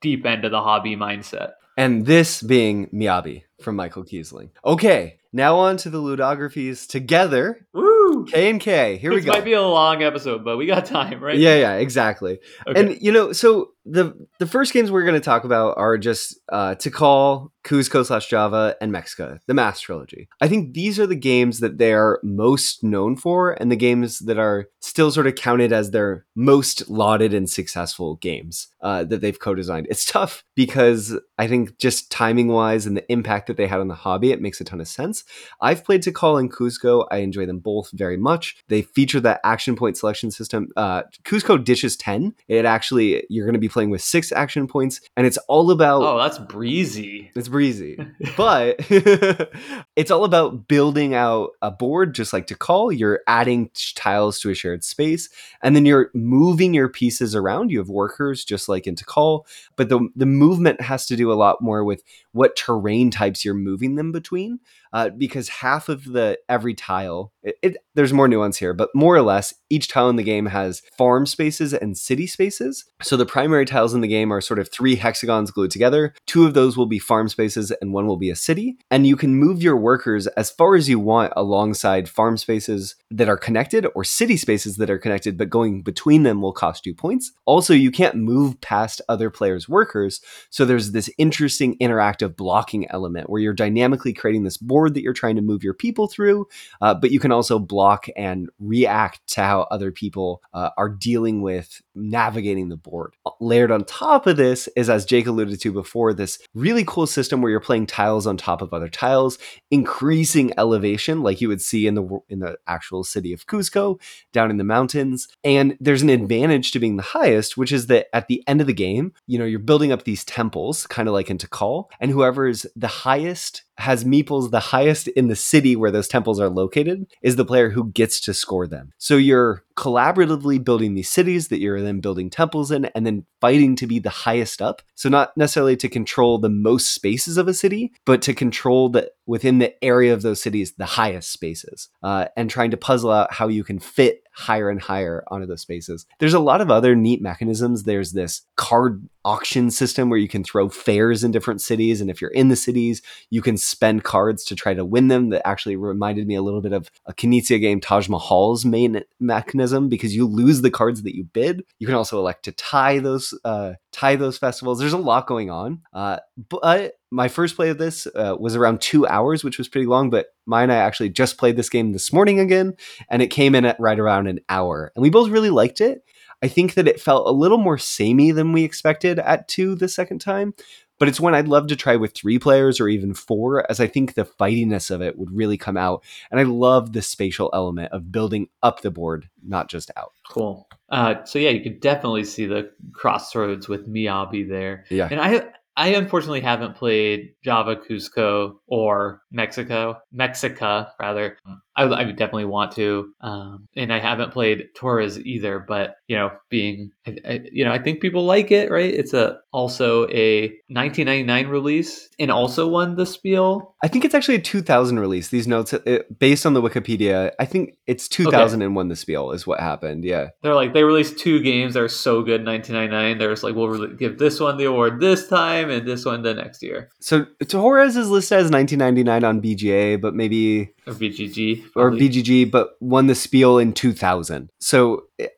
deep end of the hobby mindset. And this being Miyabi from Michael Kiesling. Okay, now on to the ludographies together. Woo! K and K. Here this we go. This might be a long episode, but we got time, right? Yeah, yeah, exactly. Okay. And you know, so the the first games we're going to talk about are just uh, Tikal, Cuzco slash Java, and Mexica, the Mask trilogy. I think these are the games that they are most known for, and the games that are still sort of counted as their most lauded and successful games uh, that they've co-designed. It's tough because I think just timing wise and the impact that they had on the hobby, it makes a ton of sense. I've played Tikal and Cuzco. I enjoy them both very much. They feature that action point selection system. Uh, Cuzco dishes ten. It actually you're going to be playing with six action points, and it's all about. Oh, that's breezy. It's breezy, but it's all about building out a board, just like Tikal. You're adding tiles to a shared space, and then you're moving your pieces around. You have workers, just like in Tikal, but the the movement has to do a lot more with what terrain types you're moving them between uh, because half of the every tile it, it, there's more nuance here but more or less each tile in the game has farm spaces and city spaces. So the primary tiles in the game are sort of three hexagons glued together. Two of those will be farm spaces and one will be a city. And you can move your workers as far as you want alongside farm spaces that are connected or city spaces that are connected but going between them will cost you points. Also you can't move past other players workers. So there's this interesting interactive blocking element where you're dynamically creating this board board that you're trying to move your people through, uh, but you can also block and react to how other people uh, are dealing with navigating the board. Layered on top of this is, as Jake alluded to before, this really cool system where you're playing tiles on top of other tiles, increasing elevation, like you would see in the in the actual city of Cusco, down in the mountains. And there's an advantage to being the highest, which is that at the end of the game, you know, you're building up these temples, kind of like in Tikal, and whoever is the highest has meeples the highest in the city where those temples are located is the player who gets to score them. So you're collaboratively building these cities that you're then building temples in and then fighting to be the highest up. So not necessarily to control the most spaces of a city, but to control the within the area of those cities the highest spaces uh, and trying to puzzle out how you can fit higher and higher onto those spaces. There's a lot of other neat mechanisms. There's this card auction system where you can throw fairs in different cities. And if you're in the cities, you can spend cards to try to win them. That actually reminded me a little bit of a Knizia game, Taj Mahal's main mechanism, because you lose the cards that you bid. You can also elect to tie those uh, tie those festivals. There's a lot going on. Uh, but my first play of this uh, was around two hours, which was pretty long. But mine, I actually just played this game this morning again, and it came in at right around an hour. And we both really liked it. I think that it felt a little more samey than we expected at two the second time. But it's one I'd love to try with three players or even four, as I think the fightiness of it would really come out. And I love the spatial element of building up the board, not just out. Cool. Uh, so yeah, you could definitely see the crossroads with Miyabi there. Yeah. And I I unfortunately haven't played Java Cuzco or Mexico, Mexica rather. I, I would definitely want to, um, and I haven't played Torres either. But you know, being I, I, you know, I think people like it, right? It's a also a 1999 release and also won the Spiel. I think it's actually a 2000 release. These notes, it, based on the Wikipedia, I think it's 2001 okay. the Spiel is what happened. Yeah, they're like they released two games that are so good. 1999. They're just like we'll re- give this one the award this time and this one the next year. So Torres is listed as 1999 on BGA, but maybe or BGG or BGG, but won the Spiel in 2000. So eh,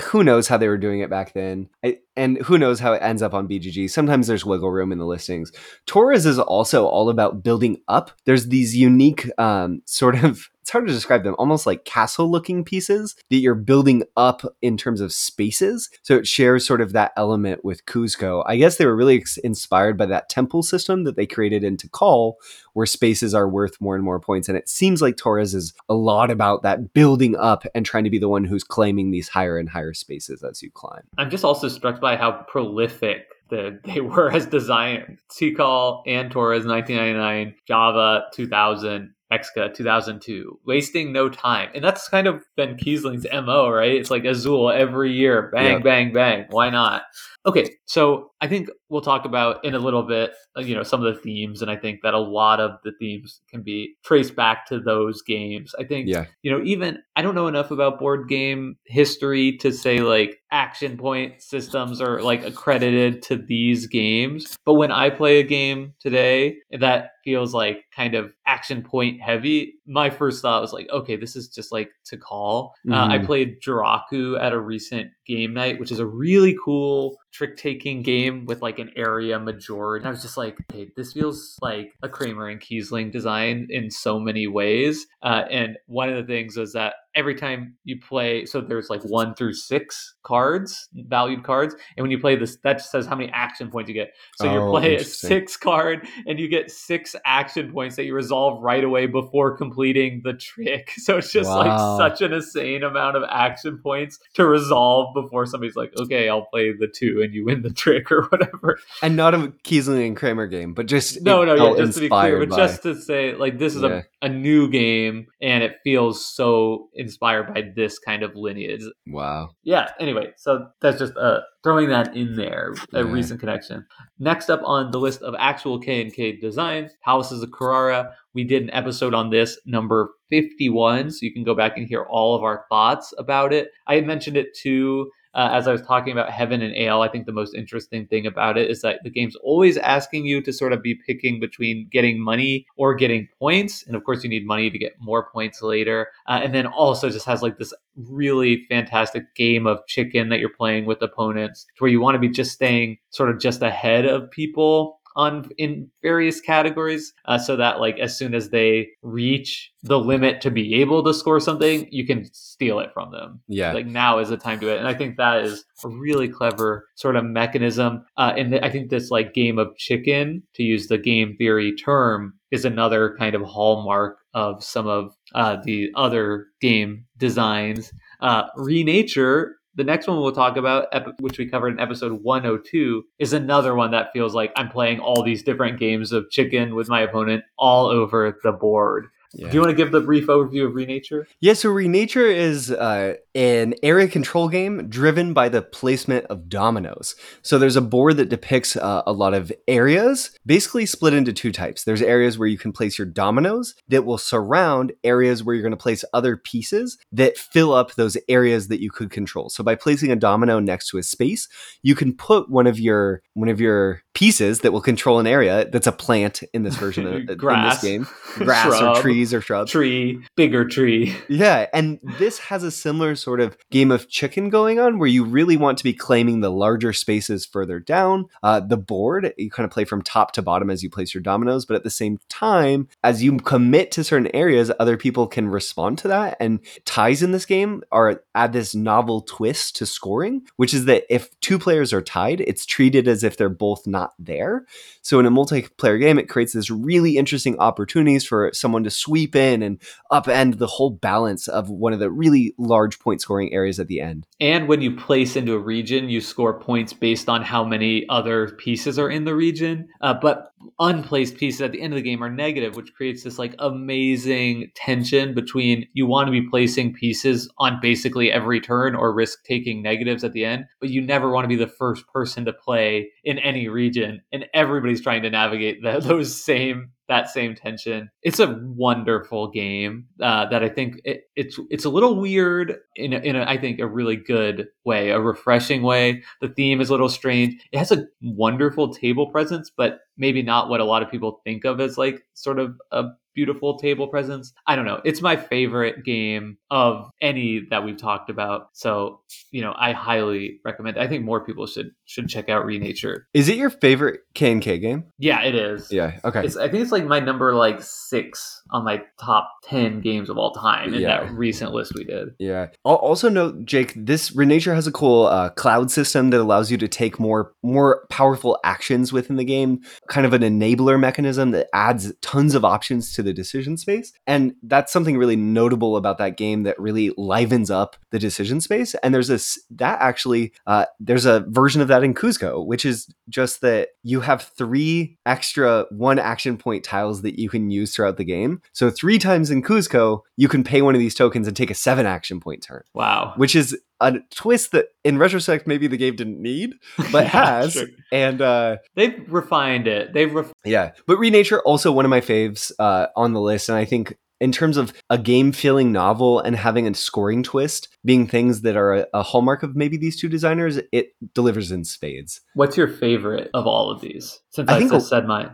who knows how they were doing it back then I, and who knows how it ends up on bgg sometimes there's wiggle room in the listings. Torres is also all about building up. There's these unique um, sort of it's hard to describe them almost like castle looking pieces that you're building up in terms of spaces. So it shares sort of that element with cuzco. I guess they were really inspired by that temple system that they created in Tikal where spaces are worth more and more points. And it seems like torres is a lot about that building up and trying to be the one who's claiming these higher and higher spaces as you climb. I'm just also struck by how prolific the, they were as design Tikal and Torres 1999, Java 2000, Exca 2002, wasting no time. And that's kind of been Kiesling's MO, right? It's like Azul every year, bang, yep. bang, bang. Why not? Okay, so I think we'll talk about in a little bit, uh, you know, some of the themes, and I think that a lot of the themes can be traced back to those games. I think, yeah. you know, even I don't know enough about board game history to say like action point systems are like accredited to these games, but when I play a game today that feels like kind of action point heavy, my first thought was like, okay, this is just like Tikal. Mm-hmm. Uh, I mm-hmm. played Joraku at a recent game night, which is a really cool trick taking game with like an area majority. And I was just like, hey, this feels like a Kramer and Kiesling design in so many ways. Uh, and one of the things was that every time you play so there's like one through six cards valued cards and when you play this that says how many action points you get so you oh, play a six card and you get six action points that you resolve right away before completing the trick so it's just wow. like such an insane amount of action points to resolve before somebody's like okay i'll play the two and you win the trick or whatever. And not a Kiesling and Kramer game, but just No, no, yeah, just to be clear, but by- just to say, like, this is Yeah. a, a new game and it feels so inspired by this kind of lineage. wow. Yeah, anyway, so that's just uh, throwing that in there, a Yeah. recent connection. Next up on the list of actual K and K designs, Palaces of Carrara. We did an episode on this, number 51, so you can go back and hear all of our thoughts about it. I mentioned it too uh, as I was talking about Heaven and Ale. I think the most interesting thing about it is that the game's always asking you to sort of be picking between getting money or getting points. And of course, you need money to get more points later. Uh, and then also just has like this really fantastic game of chicken that you're playing with opponents where you want to be just staying sort of just ahead of people on in various categories uh, so that like as soon as they reach the limit to be able to score something you can steal it from them. Yeah. like now is the time to do it. And i think that is a really clever sort of mechanism uh, and i think this like game of chicken to use the game theory term is another kind of hallmark of some of uh, the other game designs. Uh, renature the next one we'll talk about which we covered in episode 102 is another one that feels like i'm playing all these different games of chicken with my opponent all over the board yeah. do you want to give the brief overview of renature Yeah, so Renature is uh, an area control game driven by the placement of dominoes. So there's a board that depicts uh, a lot of areas, basically split into two types. There's areas where you can place your dominoes that will surround areas where you're going to place other pieces that fill up those areas that you could control. So by placing a domino next to a space, you can put one of your one of your pieces that will control an area that's a plant in this version of Grass. this game, grass or trees or shrubs. tree bigger tree Yeah, and this has a similar sort of game of chicken going on where you really want to be claiming the larger spaces further down uh, the board. You kind of play from top to bottom as you place your dominoes, but at the same time, as you commit to certain areas, other people can respond to that. And ties in this game are add this novel twist to scoring, which is that if two players are tied, it's treated as if they're both not there. So in a multiplayer game, it creates this really interesting opportunities for someone to sweep in and upend the whole balance of one of the really large point scoring areas at the end. And when you place into a region, you score points based on how many other pieces are in the region. Uh, but unplaced pieces at the end of the game are negative, which creates this like amazing tension between you want to be placing pieces on basically every turn or risk taking negatives at the end, but you never want to be the first person to play in any region. And everybody's trying to navigate the, those same that same tension. It's a wonderful game uh, that I think it, it's it's a little weird in a, in a, I think a really good way, a refreshing way. The theme is a little strange. It has a wonderful table presence, but maybe not what a lot of people think of as like sort of a beautiful table presence. I don't know. It's my favorite game of any that we've talked about. So, you know, I highly recommend. I think more people should should check out Renature. Is it your favorite K and K game? Yeah, it is. Yeah. Okay. It's, I think it's like my number like six on my top ten games of all time in Yeah. that recent list we did. Yeah. I'll also note, Jake, this Renature has a cool uh, cloud system that allows you to take more more powerful actions within the game, kind of an enabler mechanism that adds tons of options to the decision space. And that's something really notable about that game that really livens up the decision space. And there's this that actually uh, there's a version of that in Cuzco, which is just that you have three extra one action point tiles that you can use throughout the game. So three times in Cuzco, you can pay one of these tokens and take a seven action point turn Wow. which is a twist that in retrospect maybe the game didn't need but Yeah, has sure. and uh They've refined it. They've ref- yeah but renature also one of my faves uh on the list and i think in terms of a game feeling novel and having a scoring twist being things that are a, a hallmark of maybe these two designers it delivers in spades What's your favorite of all of these? Since I I, think just said mine.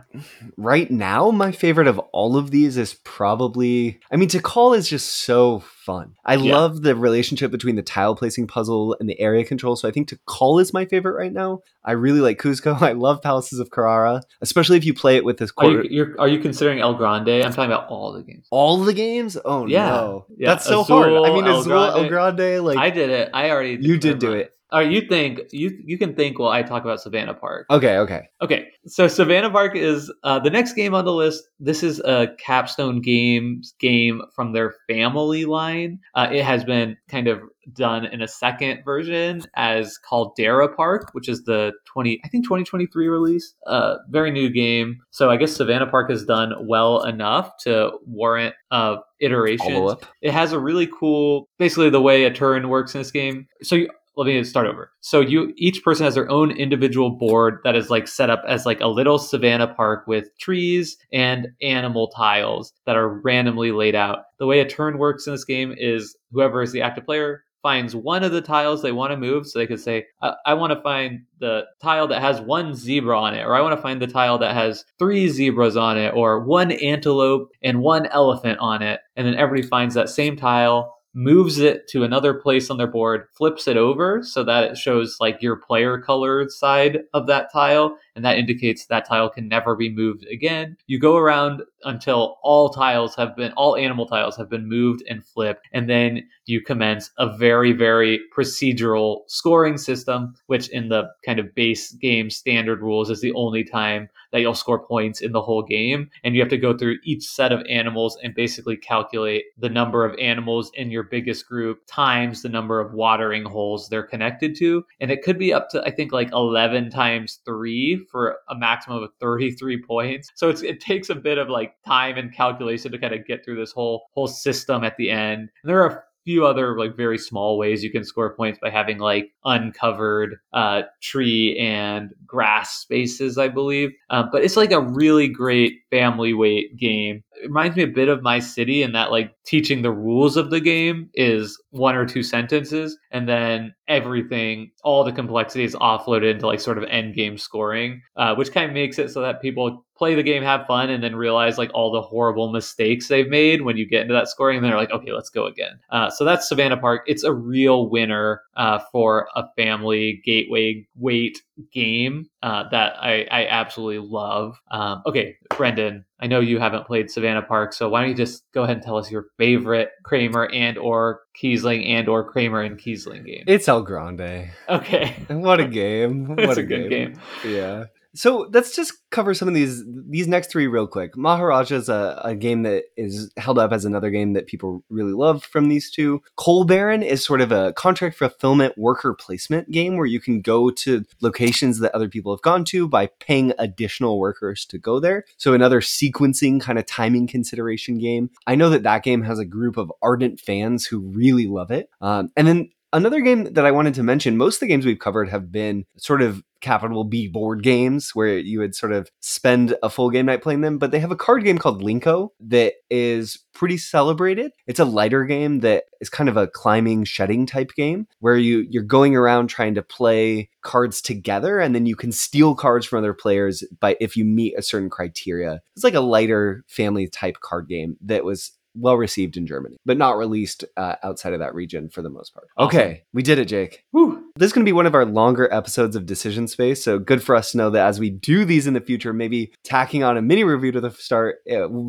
right now my favorite of all of these is probably i mean Tikal is just so fun i Yeah. love the relationship between the tile placing puzzle and the area control so i think Tikal is my favorite right now i really like cuzco i love palaces of carrara especially if you play it with this Are you you're, are you considering El Grande? I'm talking about all the games. all the games oh Yeah. no Yeah. that's so Azul, hard i mean El azul el Grande. grande like I did it. I already. you did do it All right, you think you you can think while I talk about Savannah Park. Okay, okay. Okay, so Savannah Park is uh, the next game on the list. This is a Capstone Games game from their family line. Uh, it has been kind of done in a second version as Caldera Park, which is the 20 I think 2023 release. Uh, very new game. So I guess Savannah Park has done well enough to warrant uh, iterations. It has a really cool, basically the way a turn works in this game. So you, let me start over. So you each person has their own individual board that is like set up as like a little savannah park with trees and animal tiles that are randomly laid out. The way a turn works in this game is whoever is the active player finds one of the tiles they want to move. So they could say, I, I want to find the tile that has one zebra on it, or I want to find the tile that has three zebras on it, or one antelope and one elephant on it. And then everybody finds that same tile moves it to another place on their board, flips it over so that it shows like your player colored side of that tile, and that indicates that tile can never be moved again. You go around until all tiles have been, all animal tiles have been moved and flipped, and then you commence a very, very procedural scoring system, which in the kind of base game standard rules is the only time that you'll score points in the whole game. And you have to go through each set of animals and basically calculate the number of animals in your biggest group times the number of watering holes they're connected to. And it could be up to, I think, like 11 times three for a maximum of 33 points. So it takes a bit of like time and calculation to kind of get through this whole whole system at the end. And there are a few other like very small ways you can score points by having like uncovered uh, tree and grass spaces, I believe. Um, but it's like a really great family weight game. It reminds me a bit of my city in that like teaching the rules of the game is one or two sentences, and then everything, all the complexity is offloaded into like sort of end game scoring, uh, which kind of makes it so that people play the game, have fun, and then realize like all the horrible mistakes they've made when you get into that scoring. And they're like, okay, let's go again. Uh, so that's Savannah Park. It's a real winner uh, for a family gateway weight game uh, that I, I absolutely love. Um, okay, Brendan, I know you haven't played Savannah Park, so why don't you just go ahead and tell us your favorite Kramer and or Kiesling and or Kramer and Kiesling game? It's El Grande. Okay. What a game. What it's a, a good game. Yeah. So let's just cover some of these these next three real quick. Maharaja is a, a game that is held up as another game that people really love from these two. Coal Baron is sort of a contract fulfillment worker placement game where you can go to locations that other people have gone to by paying additional workers to go there. So another sequencing kind of timing consideration game. I know that that game has a group of ardent fans who really love it. Um, and then Another game that I wanted to mention, most of the games we've covered have been sort of capital B board games where you would sort of spend a full game night playing them, but they have a card game called Linko that is pretty celebrated. It's a lighter game that is kind of a climbing shedding type game where you you're going around trying to play cards together and then you can steal cards from other players by if you meet a certain criteria. It's like a lighter family type card game that was well received in Germany, but not released uh, outside of that region for the most part. Okay, we did it, Jake. Whew. This is going to be one of our longer episodes of Decision Space, so good for us to know that as we do these in the future, maybe tacking on a mini review to the start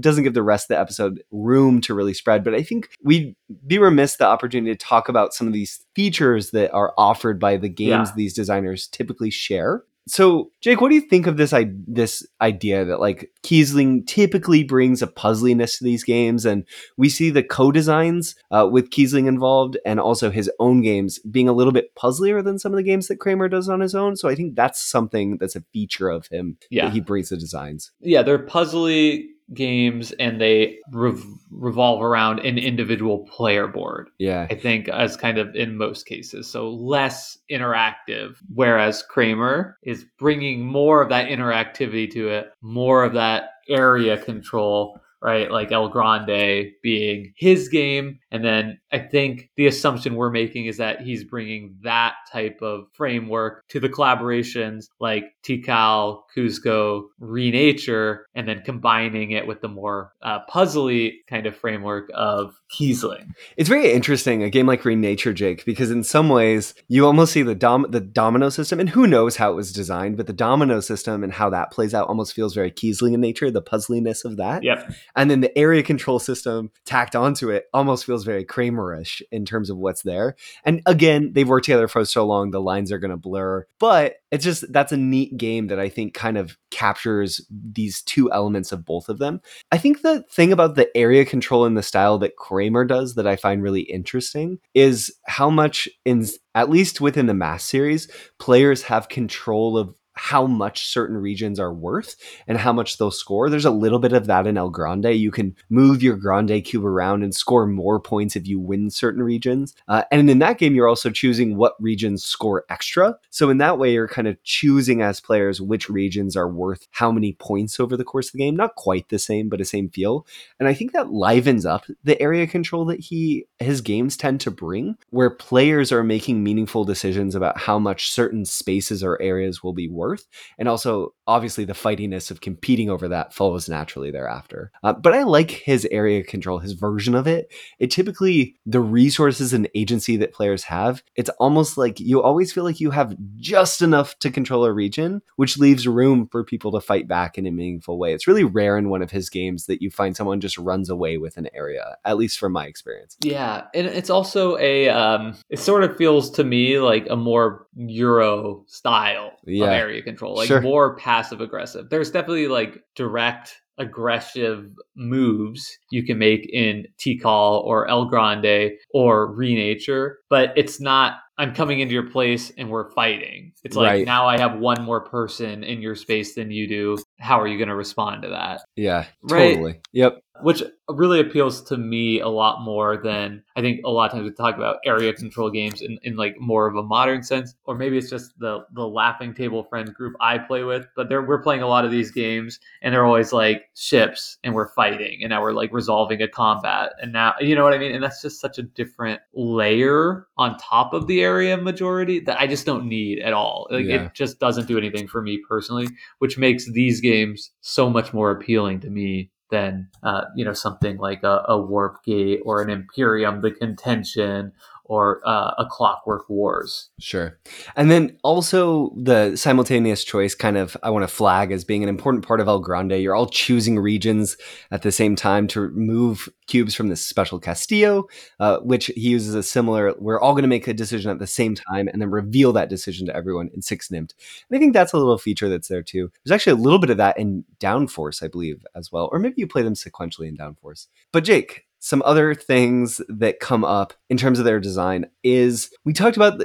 doesn't give the rest of the episode room to really spread. But I think we'd be remiss the opportunity to talk about some of these features that are offered by the games Yeah. these designers typically share. So, Jake, what do you think of this I- this idea that like Kiesling typically brings a puzzliness to these games, and we see the co-designs uh, with Kiesling involved, and also his own games being a little bit puzzlier than some of the games that Kramer does on his own. So, I think that's something that's a feature of him Yeah. that he brings the designs. Yeah, they're puzzly games and they rev- revolve around an individual player board. Yeah, I think, as kind of in most cases. So less interactive. Whereas Kramer is bringing more of that interactivity to it, more of that area control, right? Like El Grande being his game. And then I think the assumption we're making is that he's bringing that type of framework to the collaborations like Tikal, Cuzco, Renature, and then combining it with the more uh, puzzly kind of framework of Kiesling. It's very interesting a game like Renature, Jake, because in some ways you almost see the dom- the domino system, and who knows how it was designed, but the domino system and how that plays out almost feels very Kiesling in nature, the puzzliness of that. Yep. And then the area control system tacked onto it almost feels very Kramerish in terms of what's there. And again, they've worked together for so long, the lines are going to blur. But it's just that's a neat game that I think kind of captures these two elements of both of them. I think the thing about the area control in the style that Kramer does that I find really interesting is how much in at least within the Mask series, players have control of how much certain regions are worth and how much they'll score. There's a little bit of that in El Grande. You can move your Grande cube around and score more points if you win certain regions. Uh, and in that game, you're also choosing what regions score extra. So in that way, you're kind of choosing as players which regions are worth how many points over the course of the game. Not quite the same, but a same feel. And I think that livens up the area control that he his games tend to bring, where players are making meaningful decisions about how much certain spaces or areas will be worth worth. And also, obviously, the fightiness of competing over that follows naturally thereafter. Uh, but I like his area control, his version of it. It typically, the resources and agency that players have, it's almost like you always feel like you have just enough to control a region, which leaves room for people to fight back in a meaningful way. It's really rare in one of his games that you find someone just runs away with an area, at least from my experience. Yeah. And it's also a, um, it sort of feels to me like a more Euro style yeah. of area control, like sure. more passive aggressive. There's definitely like direct aggressive moves you can make in Tikal or El Grande or Renature, but it's not I'm coming into your place and we're fighting. It's like right. now I have one more person in your space than you do. How are you going to respond to that? Yeah, right? totally. Yep which really appeals to me a lot more than I think a lot of times we talk about area control games in, in like more of a modern sense, or maybe it's just the the laughing table friend group I play with. But they're, we're playing a lot of these games, and they're always like ships, and we're fighting, and now we're like resolving a combat, and now you know what I mean. And that's just such a different layer on top of the area majority that I just don't need at all. Like yeah. it just doesn't do anything for me personally, which makes these games so much more appealing to me than uh, you know something like a, a, warp gate or an imperium the contention or uh, a Clockwork Wars. Sure. And then also the simultaneous choice kind of I want to flag as being an important part of El Grande. You're all choosing regions at the same time to move cubes from this special Castillo, uh, which he uses a similar. We're all going to make a decision at the same time and then reveal that decision to everyone in Six Nimmt. And I think that's a little feature that's there too. There's actually a little bit of that in Downforce, I believe, as well. Or maybe you play them sequentially in Downforce. But Jake, some other things that come up in terms of their design is we talked about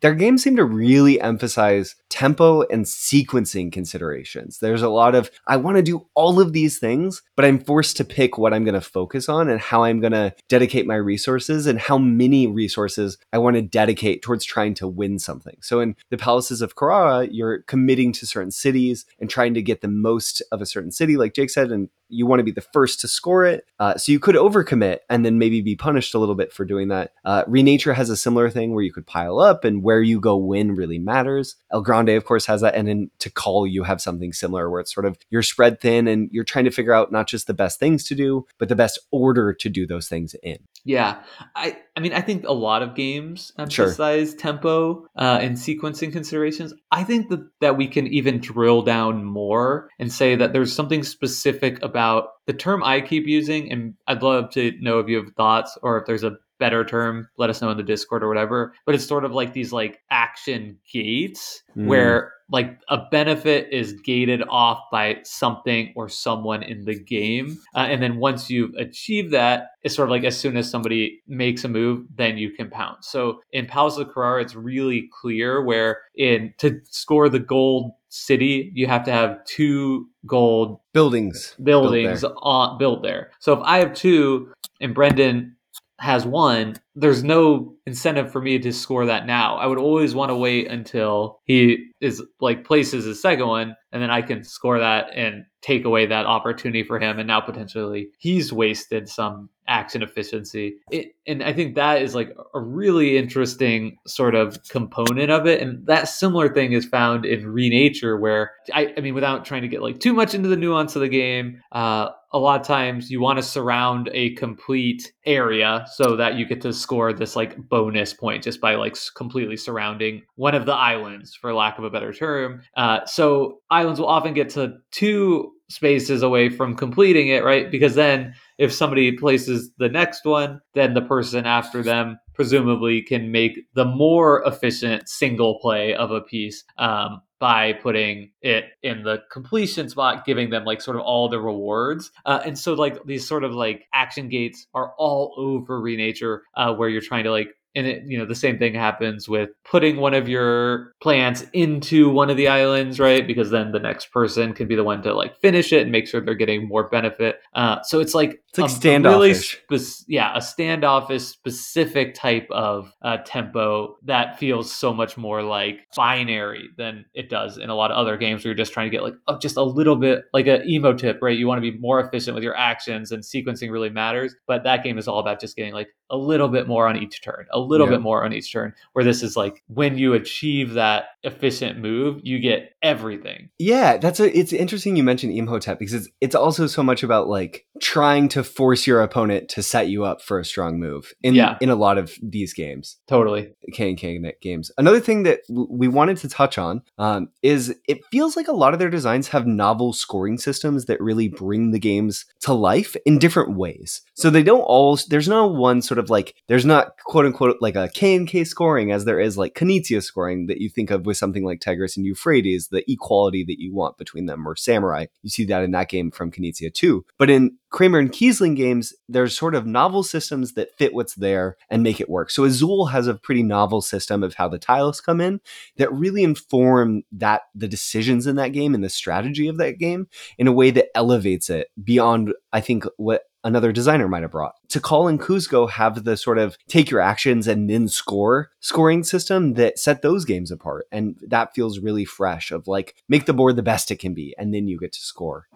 their games seem to really emphasize tempo and sequencing considerations. There's a lot of, I want to do all of these things, but I'm forced to pick what I'm going to focus on and how I'm going to dedicate my resources and how many resources I want to dedicate towards trying to win something. So in the Palaces of Carrara, you're committing to certain cities and trying to get the most of a certain city, like Jake said, and you want to be the first to score it. Uh, so you could overcommit and then maybe be punished a little bit for doing that. Uh, Renature has a similar thing where you could pile up and where you go win really matters. El Grande, of course, has that. And then Tikal, you have something similar where it's sort of you're spread thin and you're trying to figure out not just the best things to do, but the best order to do those things in. Yeah. I, I mean, I think a lot of games emphasize sure. tempo uh, and sequencing considerations. I think that, that we can even drill down more and say that there's something specific about about the term I keep using, and I'd love to know if you have thoughts or if there's a better term, let us know in the Discord or whatever. But it's sort of like these like action gates mm. where like a benefit is gated off by something or someone in the game. Uh, and then once you've achieved that, it's sort of like as soon as somebody makes a move, then you can pounce. So in Palace of Carrara, it's really clear where in to score the gold city, you have to have two gold buildings buildings built there. On, built there. So if I have two and Brendan has one, there's no incentive for me to score that now. I would always want to wait until he is like places his second one, and then I can score that and take away that opportunity for him. And now potentially he's wasted some action efficiency. It, and I think that is like a really interesting sort of component of it. And that similar thing is found in Renature, where I, I mean, without trying to get like too much into the nuance of the game, uh, a lot of times you want to surround a complete area so that you get to score this like bonus point just by like completely surrounding one of the islands for lack of a better term uh, so islands will often get to two spaces away from completing it, right? Because then if somebody places the next one, then the person after them presumably can make the more efficient single play of a piece um, by putting it in the completion spot, giving them like sort of all the rewards. Uh, and so like these sort of like action gates are all over Renature, uh, where you're trying to like and it, you know the same thing happens with putting one of your plants into one of the islands right? Because then the next person can be the one to like finish it and make sure they're getting more benefit. Uh, so it's like it's like standoffish. really spe- yeah a standoffish specific type of uh, tempo that feels so much more like binary than it does in a lot of other games where you're just trying to get like oh, just a little bit like a Imhotep right? You want to be more efficient with your actions and sequencing really matters but that game is all about just getting like a little bit more on each turn a little yeah. bit more on each turn. Where this is like when you achieve that efficient move, you get everything. Yeah, that's a. It's interesting you mentioned Imhotep because it's it's also so much about like trying to force your opponent to set you up for a strong move in yeah. in a lot of these games. Totally, K and K games. Another thing that w- we wanted to touch on um, is it feels like a lot of their designs have novel scoring systems that really bring the games to life in different ways. So they don't all. There's no one sort of like there's not quote unquote like a K and K scoring as there is like Knizia scoring that you think of with something like Tigris and Euphrates, the equality that you want between them, or Samurai. You see that in that game from Knizia too. But in Kramer and Kiesling games, there's sort of novel systems that fit what's there and make it work. So Azul has a pretty novel system of how the tiles come in that really inform that the decisions in that game and the strategy of that game in a way that elevates it beyond, I think, what another designer might have brought. Tikal and Cuzco have the sort of take your actions and then score scoring system that set those games apart. And that feels really fresh of like make the board the best it can be and then you get to score.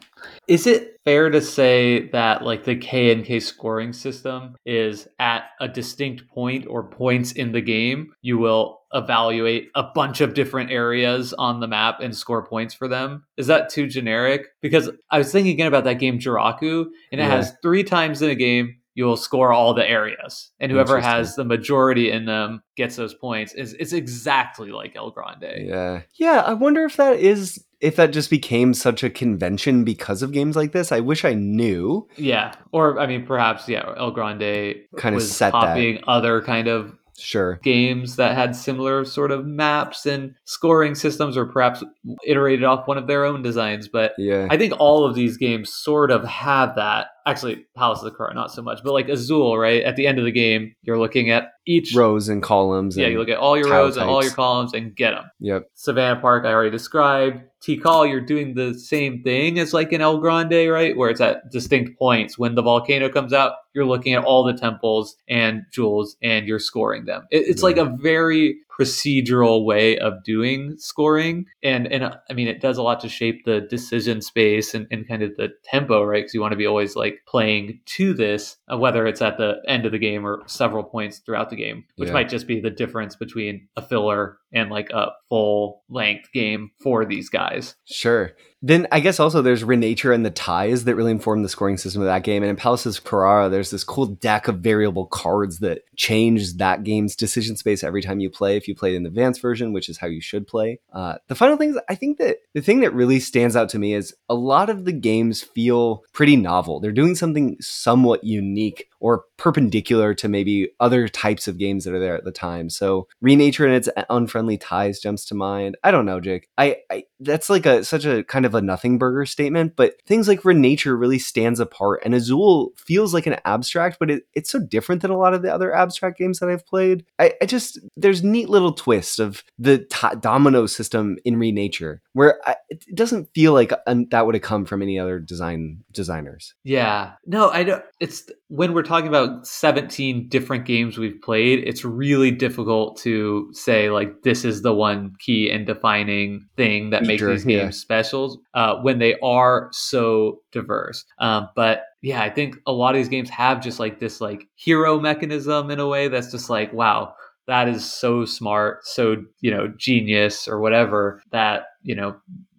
Is it fair to say that like the K and K scoring system is at a distinct point or points in the game, you will evaluate a bunch of different areas on the map and score points for them. Is that too generic? Because I was thinking again about that game Joraku, and it yeah. has three times in a game you'll score all the areas, and whoever has the majority in them gets those points. Is it's exactly like El Grande. Yeah, yeah. I wonder if that is if that just became such a convention because of games like this. I wish I knew. Yeah, or I mean, perhaps yeah, El Grande kind of set copying that. other kind of sure. games that had similar sort of maps and scoring systems or perhaps iterated off one of their own designs but yeah. I think all of these games sort of have that actually Palace of the Car not so much, but like Azul, right? At the end of the game, you're looking at each rows and columns. Yeah, and you look at all your rows types. and all your columns and get them. Yep. Savannah Park, I already described. Tikal, you're doing the same thing as like in El Grande, right? Where it's at distinct points. When the volcano comes out, you're looking at all the temples and jewels and you're scoring them. It, it's yeah. like a very procedural way of doing scoring. And and uh, i mean it does a lot to shape the decision space and, and kind of the tempo right? Because you want to be always like playing to this whether it's at the end of the game or several points throughout the game which yeah. might just be the difference between a filler and like a full length game for these guys sure then I guess also there's Renature and the ties that really inform the scoring system of that game. And in Palaces Carrara, there's this cool deck of variable cards that change that game's decision space every time you play. If you play in the advanced version, which is how you should play. Uh, the final thing is, I think that the thing that really stands out to me is a lot of the games feel pretty novel. They're doing something somewhat unique unique or perpendicular to maybe other types of games that are there at the time. So Renature and its uh, unfriendly ties jumps to mind. I don't know, Jake. I, I that's like a such a kind of a nothing burger statement, but things like Renature really stands apart. And Azul feels like an abstract, but it, it's so different than a lot of the other abstract games that I've played. I, I just there's neat little twists of the t- domino system in Renature where I, it doesn't feel like that would have come from any other design designers. Yeah, no, I don't. It's when we're talking about 17 different games we've played, it's really difficult to say like this is the one key and defining thing that makes these games yeah. special uh, when they are so diverse. Um, but yeah, I think a lot of these games have just like this like hero mechanism in a way that's just like wow that is so smart, so, you know, genius or whatever that, you know,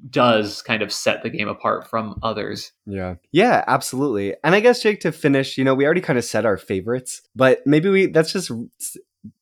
does kind of set the game apart from others. Yeah. Yeah, absolutely. And I guess Jake to finish, you know, we already kind of said our favorites, but maybe we that's just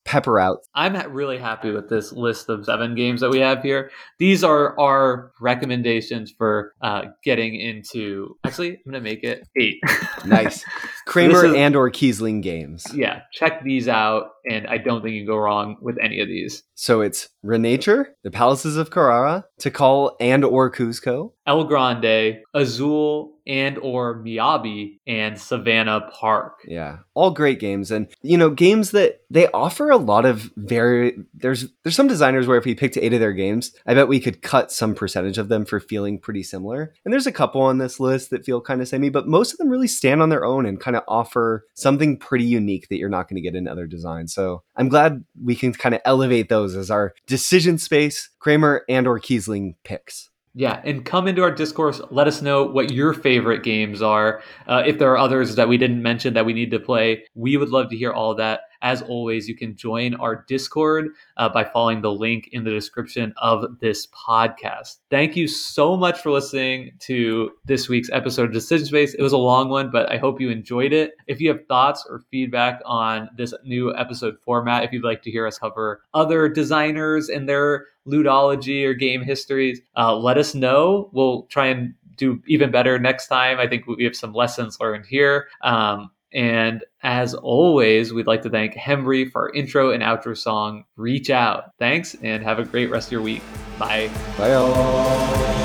pepper out. I'm really happy with this list of seven games that we have here. These are our recommendations for uh, getting into. Actually, I'm going to make it eight. nice. Kramer is, and or Kiesling games. Yeah, check these out, and I don't think you can go wrong with any of these. So it's Renature, the Palaces of Carrara, Tikal and or Cuzco, El Grande, Azul, and or Miyabi and Savannah Park. Yeah, all great games, and you know games that they offer a lot of very. There's there's some designers where if we picked eight of their games, I bet we could cut some percentage of them for feeling pretty similar. And there's a couple on this list that feel kind of samey, but most of them really stand on their own and kind of offer something pretty unique that you're not going to get in other designs. So I'm glad we can kind of elevate those as our decision space Kramer and or Kiesling picks. Yeah, and come into our Discord. Let us know what your favorite games are. Uh, if there are others that we didn't mention that we need to play, we would love to hear all that. As always, you can join our Discord uh, by following the link in the description of this podcast. Thank you so much for listening to this week's episode of Decision Space. It was a long one, but I hope you enjoyed it. If you have thoughts or feedback on this new episode format, if you'd like to hear us cover other designers and their ludology or game histories, uh, let us know. We'll try and do even better next time. I think we have some lessons learned here. Um, and as always, we'd like to thank Hembree for our intro and outro song, Reach Out. Thanks, and have a great rest of your week. Bye. Bye, all.